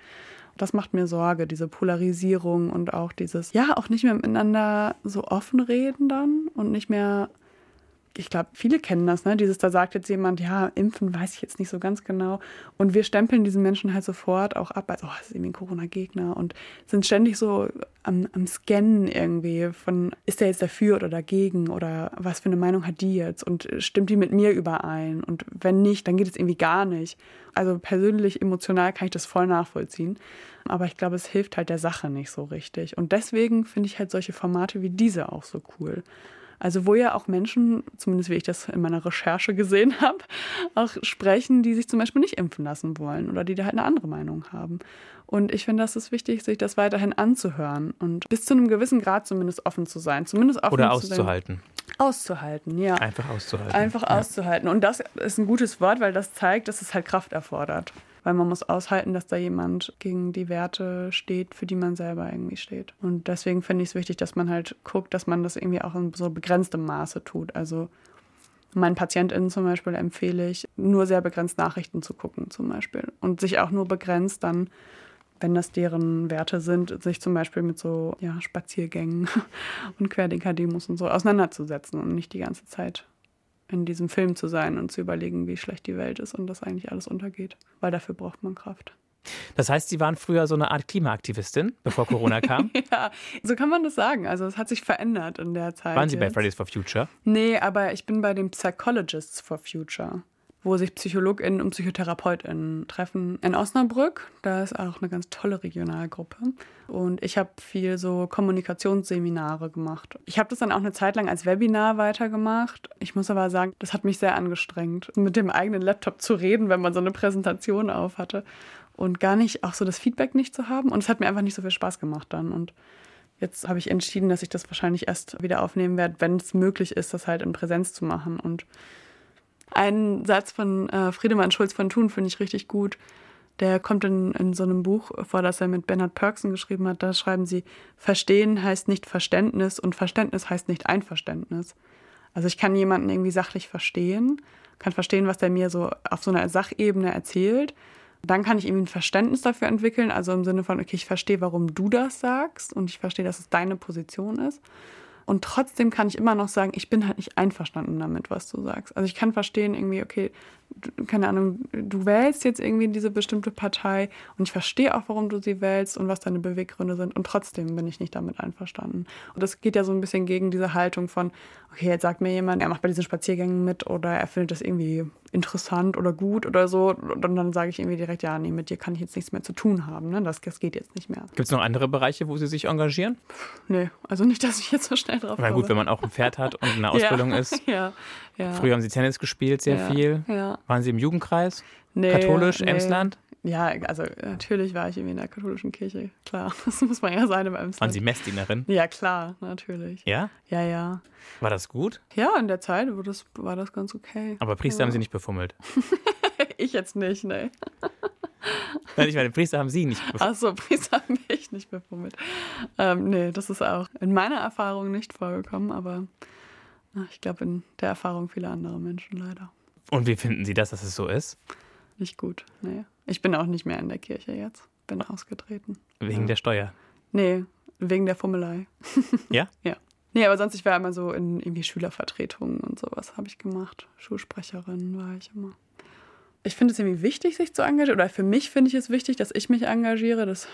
das macht mir Sorge, diese Polarisierung und auch dieses, ja, auch nicht mehr miteinander so offen reden dann und nicht mehr ich glaube, viele kennen das, ne? Dieses, da sagt jetzt jemand, ja, impfen weiß ich jetzt nicht so ganz genau. Und wir stempeln diesen Menschen halt sofort auch ab, als, oh, das ist irgendwie ein Corona-Gegner und sind ständig so am, am Scannen irgendwie von, ist der jetzt dafür oder dagegen oder was für eine Meinung hat die jetzt und stimmt die mit mir überein? Und wenn nicht, dann geht es irgendwie gar nicht. Also persönlich, emotional kann ich das voll nachvollziehen. Aber ich glaube, es hilft halt der Sache nicht so richtig. Und deswegen finde ich halt solche Formate wie diese auch so cool. Also wo ja auch Menschen, zumindest wie ich das in meiner Recherche gesehen habe, auch sprechen, die sich zum Beispiel nicht impfen lassen wollen oder die da halt eine andere Meinung haben. Und ich finde, das ist wichtig, sich das weiterhin anzuhören und bis zu einem gewissen Grad zumindest offen zu sein. Zumindest offen oder auszuhalten. Auszuhalten, ja. Einfach auszuhalten. Einfach ja. auszuhalten. Und das ist ein gutes Wort, weil das zeigt, dass es halt Kraft erfordert weil man muss aushalten, dass da jemand gegen die Werte steht, für die man selber irgendwie steht. Und deswegen finde ich es wichtig, dass man halt guckt, dass man das irgendwie auch in so begrenztem Maße tut. Also meinen PatientInnen zum Beispiel empfehle ich, nur sehr begrenzt Nachrichten zu gucken, zum Beispiel. Und sich auch nur begrenzt dann, wenn das deren Werte sind, sich zum Beispiel mit so ja, Spaziergängen und Querdenker-Demos und so auseinanderzusetzen und nicht die ganze Zeit in diesem Film zu sein und zu überlegen, wie schlecht die Welt ist und dass eigentlich alles untergeht. Weil dafür braucht man Kraft. Das heißt, Sie waren früher so eine Art Klimaaktivistin, bevor Corona kam? ja, so kann man das sagen. Also es hat sich verändert in der Zeit. Waren Sie jetzt. bei Fridays for Future? Nee, aber ich bin bei den Psychologists for Future wo sich PsychologInnen und PsychotherapeutInnen treffen in Osnabrück. Da ist auch eine ganz tolle Regionalgruppe. Und ich habe viel so Kommunikationsseminare gemacht. Ich habe das dann auch eine Zeit lang als Webinar weitergemacht. Ich muss aber sagen, das hat mich sehr angestrengt, mit dem eigenen Laptop zu reden, wenn man so eine Präsentation auf hatte. Und gar nicht auch so das Feedback nicht zu haben. Und es hat mir einfach nicht so viel Spaß gemacht dann. Und jetzt habe ich entschieden, dass ich das wahrscheinlich erst wieder aufnehmen werde, wenn es möglich ist, das halt in Präsenz zu machen. Und einen Satz von äh, Friedemann Schulz von Thun finde ich richtig gut. Der kommt in, in so einem Buch vor, das er mit Bernhard Perksen geschrieben hat. Da schreiben sie, Verstehen heißt nicht Verständnis und Verständnis heißt nicht Einverständnis. Also ich kann jemanden irgendwie sachlich verstehen, kann verstehen, was der mir so auf so einer Sachebene erzählt, Dann kann ich irgendwie ein Verständnis dafür entwickeln, also im Sinne von, okay, ich verstehe, warum du das sagst und ich verstehe, dass es deine Position ist. Und trotzdem kann ich immer noch sagen, ich bin halt nicht einverstanden damit, was du sagst. Also ich kann verstehen irgendwie, okay, keine Ahnung, du wählst jetzt irgendwie diese bestimmte Partei und ich verstehe auch, warum du sie wählst und was deine Beweggründe sind und trotzdem bin ich nicht damit einverstanden. Und das geht ja so ein bisschen gegen diese Haltung von, okay, jetzt sagt mir jemand, er macht bei diesen Spaziergängen mit oder er findet das irgendwie interessant oder gut oder so und dann sage ich irgendwie direkt, ja, nee, mit dir kann ich jetzt nichts mehr zu tun haben, ne? das, das geht jetzt nicht mehr. Gibt es noch andere Bereiche, wo Sie sich engagieren? Nee, also nicht, dass ich jetzt so schnell drauf komme. Na gut, wenn man auch ein Pferd hat und eine Ausbildung ja, ist. Ja, ja. Früher haben Sie Tennis gespielt, sehr viel. Waren Sie im Jugendkreis? Nee, Katholisch, nee. Emsland? Ja, also natürlich war ich irgendwie in der katholischen Kirche, klar. Das muss man ja sein im Emsland. Waren Sie Messdienerin? Ja, klar, natürlich. Ja? Ja, ja. War das gut? Ja, in der Zeit war das, war das ganz okay. Aber Priester ja. haben Sie nicht befummelt. Ich jetzt nicht, ne. Nein, ich meine, Priester haben Sie nicht befummelt. Ach so, Priester haben mich nicht befummelt. Ähm, nee, das ist auch in meiner Erfahrung nicht vorgekommen, aber ich glaube in der Erfahrung vieler anderer Menschen leider. Und wie finden Sie das, dass es so ist? Nicht gut, nee. Ich bin auch nicht mehr in der Kirche jetzt. Bin ausgetreten. Wegen der Steuer. Nee, wegen der Fummelei. Ja? Ja. Nee, aber sonst, ich war immer so in irgendwie Schülervertretungen und sowas habe ich gemacht. Schulsprecherin war ich immer. Ich finde es irgendwie wichtig, sich zu engagieren. Oder für mich finde ich es wichtig, dass ich mich engagiere. Das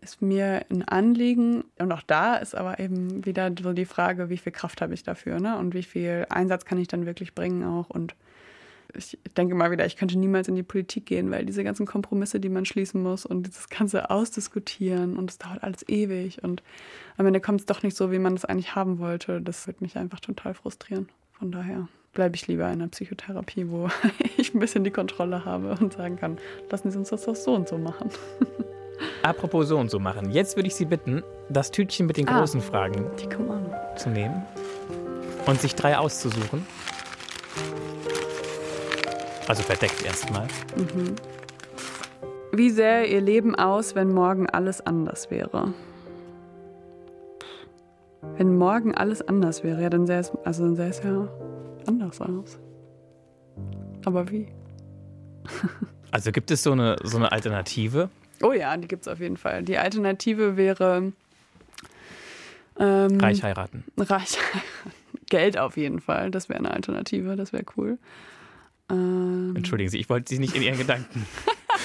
ist mir ein Anliegen. Und auch da ist aber eben wieder so die Frage, wie viel Kraft habe ich dafür, ne? Und wie viel Einsatz kann ich dann wirklich bringen auch. Und ich denke mal wieder, ich könnte niemals in die Politik gehen, weil diese ganzen Kompromisse, die man schließen muss und dieses ganze Ausdiskutieren und es dauert alles ewig und am Ende kommt es doch nicht so, wie man es eigentlich haben wollte. Das wird mich einfach total frustrieren. Von daher bleibe ich lieber in einer Psychotherapie, wo ich ein bisschen die Kontrolle habe und sagen kann, lassen Sie uns das doch so und so machen. Apropos so und so machen. Jetzt würde ich Sie bitten, das Tütchen mit den Ah. großen Fragen zu nehmen und sich drei auszusuchen. Also verdeckt erstmal. Wie sähe Ihr Leben aus, wenn morgen alles anders wäre? Wenn morgen alles anders wäre, ja, dann sähe es, also dann sähe es ja anders aus. Aber wie? Also gibt es so eine, so eine Alternative? Oh ja, die gibt es auf jeden Fall. Die Alternative wäre ähm, Reich heiraten. reich. Geld auf jeden Fall. Das wäre eine Alternative. Das wäre cool. Ähm, Entschuldigen Sie, ich wollte Sie nicht in Ihren Gedanken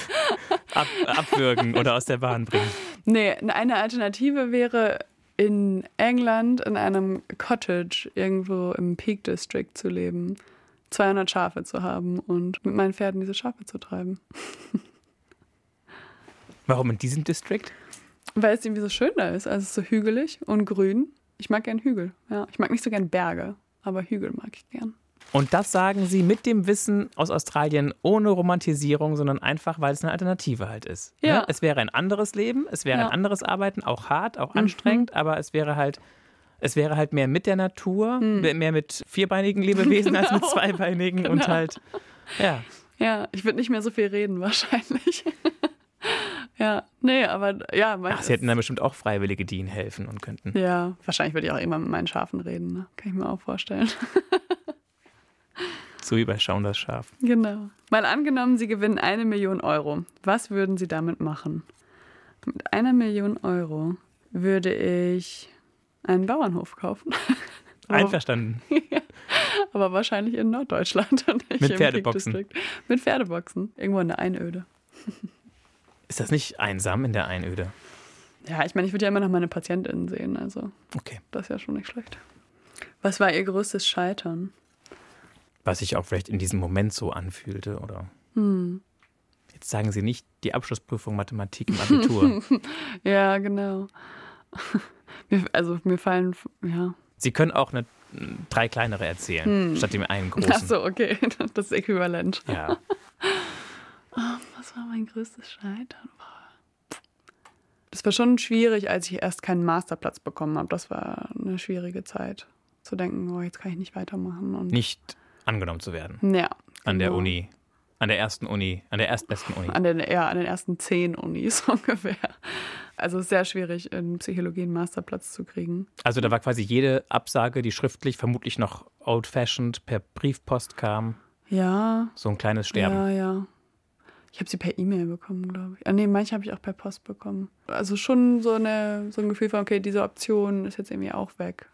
ab, abwürgen oder aus der Bahn bringen. Nee, eine Alternative wäre in England in einem Cottage irgendwo im Peak District zu leben, 200 Schafe zu haben und mit meinen Pferden diese Schafe zu treiben. Warum in diesem District? Weil es irgendwie so schön da ist. Also es ist so hügelig und grün. Ich mag gern Hügel. Ja, ich mag nicht so gern Berge, aber Hügel mag ich gern. Und das sagen Sie mit dem Wissen aus Australien ohne Romantisierung, sondern einfach, weil es eine Alternative halt ist. Ja. Ne? Es wäre ein anderes Leben, es wäre Ja. ein anderes Arbeiten, auch hart, auch Mhm. anstrengend, aber es wäre halt, es wäre halt mehr mit der Natur, mehr mit vierbeinigen Lebewesen als mit. Genau. zweibeinigen und Genau. halt, ja. Ja, ich würde nicht mehr so viel reden wahrscheinlich. ja, nee, aber ja, Ach, Sie hätten dann bestimmt auch Freiwillige, die Ihnen helfen und könnten. ja, wahrscheinlich würde ich auch immer mit meinen Schafen reden, ne? kann ich mir auch vorstellen. So überschauen das Schaf. Genau. Mal angenommen, Sie gewinnen eine Million Euro. Was würden Sie damit machen? Mit einer Million Euro würde ich einen Bauernhof kaufen. Einverstanden. Aber wahrscheinlich in Norddeutschland und nicht Mit Pferdeboxen. Mit Pferdeboxen. Irgendwo in der Einöde. Ist das nicht einsam in der Einöde? Ja, ich meine, ich würde ja immer noch meine PatientInnen sehen. Also, Okay. das ist ja schon nicht schlecht. Was war Ihr größtes Scheitern? Was sich auch vielleicht in diesem Moment so anfühlte, oder? Hm. Jetzt sagen Sie nicht die Abschlussprüfung Mathematik im Abitur. Ja, genau. Also, mir fallen, ja. Sie können auch eine, drei kleinere erzählen, statt dem einen großen. Ach so, okay. Das ist äquivalent. Ja. Was war mein größtes Scheitern? Das war schon schwierig, als ich erst keinen Masterplatz bekommen habe. Das war eine schwierige Zeit. Zu denken, oh, jetzt kann ich nicht weitermachen. Und Nicht angenommen zu werden. ja, An der genau. Uni. An der ersten Uni. An der erstbesten Uni. An den, ja, an den ersten zehn Unis ungefähr. Also sehr schwierig, in Psychologie einen Masterplatz zu kriegen. Also da war quasi jede Absage, die schriftlich vermutlich noch old-fashioned per Briefpost kam, Ja, so ein kleines Sterben. ja, ja. Ich habe sie per E-Mail bekommen, glaube ich. Ah, nee, manche habe ich auch per Post bekommen. Also schon so, eine, so ein Gefühl von, okay, diese Option ist jetzt irgendwie auch weg.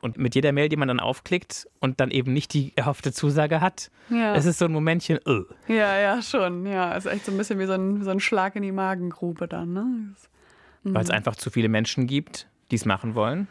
Und mit jeder Mail, die man dann aufklickt und dann eben nicht die erhoffte Zusage hat, Ja. es ist so ein Momentchen, uh. ja, ja, schon. Ja, ist echt so ein bisschen wie so ein, so ein Schlag in die Magengrube dann. Ne? weil es einfach zu viele Menschen gibt, die es machen wollen.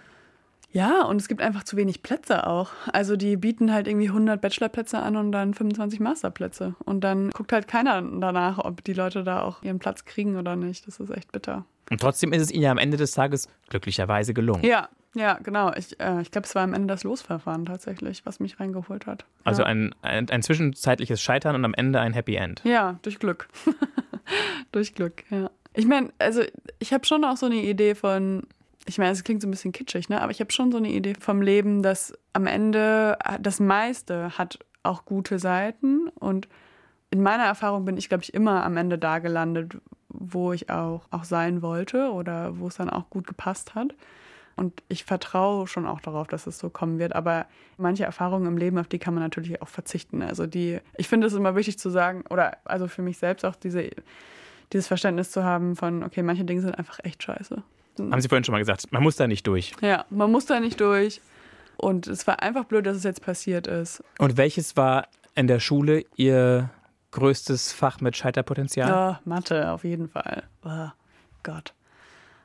Ja, und es gibt einfach zu wenig Plätze auch. Also die bieten halt irgendwie 100 Bachelorplätze an und dann 25 Masterplätze. Und dann guckt halt keiner danach, ob die Leute da auch ihren Platz kriegen oder nicht. Das ist echt bitter. Und trotzdem ist es ihnen ja am Ende des Tages glücklicherweise gelungen. Ja, ja, genau. Ich, äh, ich glaube, es war am Ende das Losverfahren tatsächlich, was mich reingeholt hat. Also ja. ein, ein, ein zwischenzeitliches Scheitern und am Ende ein Happy End. Ja, durch Glück. durch Glück, ja. Ich meine, also ich habe schon auch so eine Idee von, ich meine, es klingt so ein bisschen kitschig, ne? aber ich habe schon so eine Idee vom Leben, dass am Ende das meiste hat auch gute Seiten und in meiner Erfahrung bin ich, glaube ich, immer am Ende da gelandet, wo ich auch, auch sein wollte oder wo es dann auch gut gepasst hat. Und ich vertraue schon auch darauf, dass es so kommen wird. Aber manche Erfahrungen im Leben, auf die kann man natürlich auch verzichten. Also die, ich finde es immer wichtig zu sagen, oder also für mich selbst auch diese, dieses Verständnis zu haben von, okay, manche Dinge sind einfach echt scheiße. Haben Sie vorhin schon mal gesagt, man muss da nicht durch. Ja, man muss da nicht durch. Und es war einfach blöd, dass es jetzt passiert ist. Und welches war in der Schule Ihr größtes Fach mit Scheiterpotenzial? Ja, Mathe, auf jeden Fall. Oh, Gott.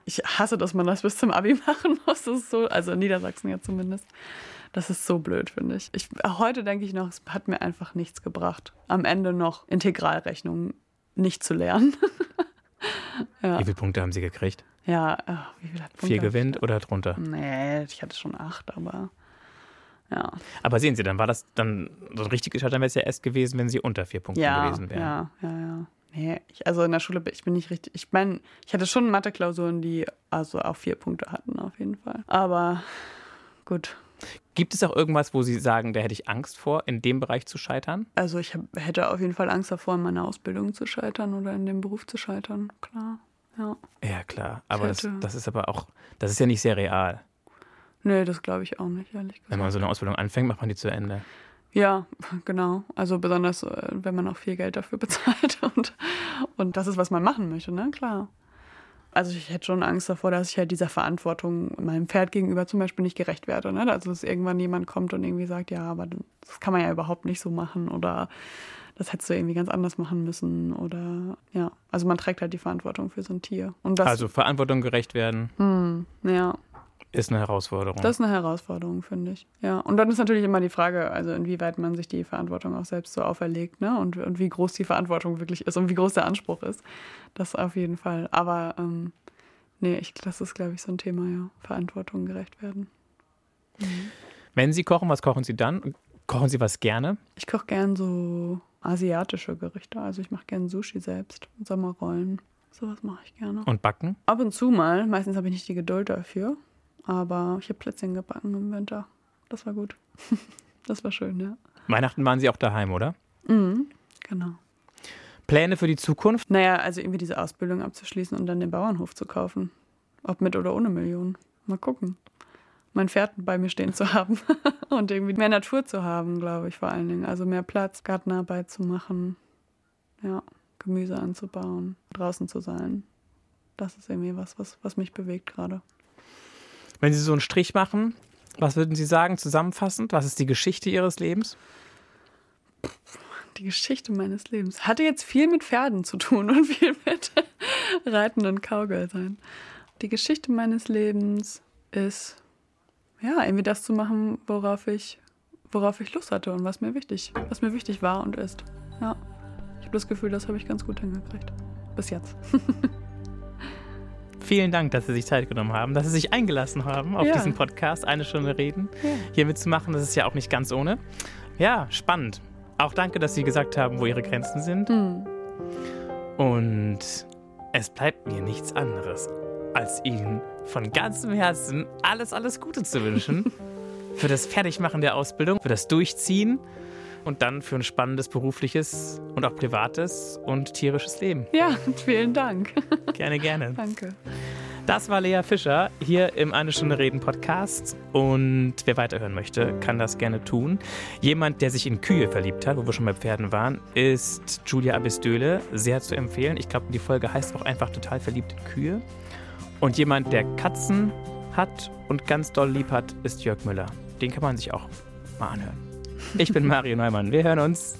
Ich hasse, dass man das bis zum Abi machen muss. Das ist so, also in Niedersachsen ja zumindest. Das ist so blöd, finde ich. ich. Heute denke ich noch, es hat mir einfach nichts gebracht. Am Ende noch Integralrechnungen nicht zu lernen. ja. Wie viele Punkte haben Sie gekriegt? Ja, ach, wie viele Punkte Vier gewinnt oder drunter? Nee, ich hatte schon acht, aber ja. Aber sehen Sie, dann war das dann so ein richtiges Scheitern wäre es ja erst gewesen, wenn Sie unter vier Punkten ja, gewesen wären. Ja, ja, ja. Nee, ich, also in der Schule, ich bin nicht richtig. Ich meine, ich hatte schon Mathe-Klausuren, die also auch vier Punkte hatten, auf jeden Fall. Aber gut. Gibt es auch irgendwas, wo Sie sagen, da hätte ich Angst vor, in dem Bereich zu scheitern? Also ich hab, hätte auf jeden Fall Angst davor, in meiner Ausbildung zu scheitern oder in dem Beruf zu scheitern, klar. Ja, ja klar. Aber das, das ist aber auch, das ist ja nicht sehr real. Nee, das glaube ich auch nicht, ehrlich gesagt. Wenn man so eine Ausbildung anfängt, macht man die zu Ende. Ja, genau. Also besonders, wenn man auch viel Geld dafür bezahlt und, und das ist, was man machen möchte, ne? Klar. Also ich hätte schon Angst davor, dass ich halt dieser Verantwortung meinem Pferd gegenüber zum Beispiel nicht gerecht werde. Ne? Also dass irgendwann jemand kommt und irgendwie sagt, ja, aber das kann man ja überhaupt nicht so machen oder das hättest du irgendwie ganz anders machen müssen oder ja. Also man trägt halt die Verantwortung für so ein Tier. Und das, also Verantwortung gerecht werden. Hm, ja. Ist eine Herausforderung. Das ist eine Herausforderung, finde ich. Ja. Und dann ist natürlich immer die Frage, also inwieweit man sich die Verantwortung auch selbst so auferlegt, ne? Und, und wie groß die Verantwortung wirklich ist und wie groß der Anspruch ist. Das auf jeden Fall. Aber ähm, nee, ich, das ist, glaube ich, so ein Thema, ja. Verantwortung gerecht werden. Mhm. Wenn Sie kochen, was kochen Sie dann? Kochen Sie was gerne? Ich koche gern so asiatische Gerichte. Also ich mache gern Sushi selbst, Sommerrollen. Sowas mache ich gerne. Und backen? Ab und zu mal. Meistens habe ich nicht die Geduld dafür. Aber ich habe Plätzchen gebacken im Winter. Das war gut. Das war schön, ja. Weihnachten waren Sie auch daheim, oder? Mhm, genau. Pläne für die Zukunft? Naja, also irgendwie diese Ausbildung abzuschließen und dann den Bauernhof zu kaufen. Ob mit oder ohne Millionen. Mal gucken. Mein Pferd bei mir stehen zu haben und irgendwie mehr Natur zu haben, glaube ich, vor allen Dingen. Also mehr Platz, Gartenarbeit zu machen, ja, Gemüse anzubauen, draußen zu sein. Das ist irgendwie was, was, was mich bewegt gerade. Wenn Sie so einen Strich machen, was würden Sie sagen, zusammenfassend? Was ist die Geschichte Ihres Lebens? Die Geschichte meines Lebens hatte jetzt viel mit Pferden zu tun und viel mit Reiten und Cowgirl sein. Die Geschichte meines Lebens ist, ja, irgendwie das zu machen, worauf ich, worauf ich Lust hatte und was mir wichtig, was mir wichtig war und ist. Ja, ich habe das Gefühl, das habe ich ganz gut hingekriegt. Bis jetzt. Vielen Dank, dass Sie sich Zeit genommen haben, dass Sie sich eingelassen haben, auf ja. diesen Podcast eine Stunde reden, ja. hier mitzumachen. Das ist ja auch nicht ganz ohne. Ja, spannend. Auch danke, dass Sie gesagt haben, wo Ihre Grenzen sind. Mhm. Und es bleibt mir nichts anderes, als Ihnen von ganzem Herzen alles, alles Gute zu wünschen. für das Fertigmachen der Ausbildung, für das Durchziehen und dann für ein spannendes berufliches und auch privates und tierisches Leben. Ja, vielen Dank. Gerne, gerne. Danke. Das war Lea Fischer hier im Eine Stunde Reden Podcast. Und wer weiterhören möchte, kann das gerne tun. Jemand, der sich in Kühe verliebt hat, wo wir schon bei Pferden waren, ist Julia Abisdöle. Sehr zu empfehlen. Ich glaube, die Folge heißt auch einfach total verliebt in Kühe. Und jemand, der Katzen hat und ganz doll lieb hat, ist Jörg Müller. Den kann man sich auch mal anhören. Ich bin Mario Neumann. Wir hören uns.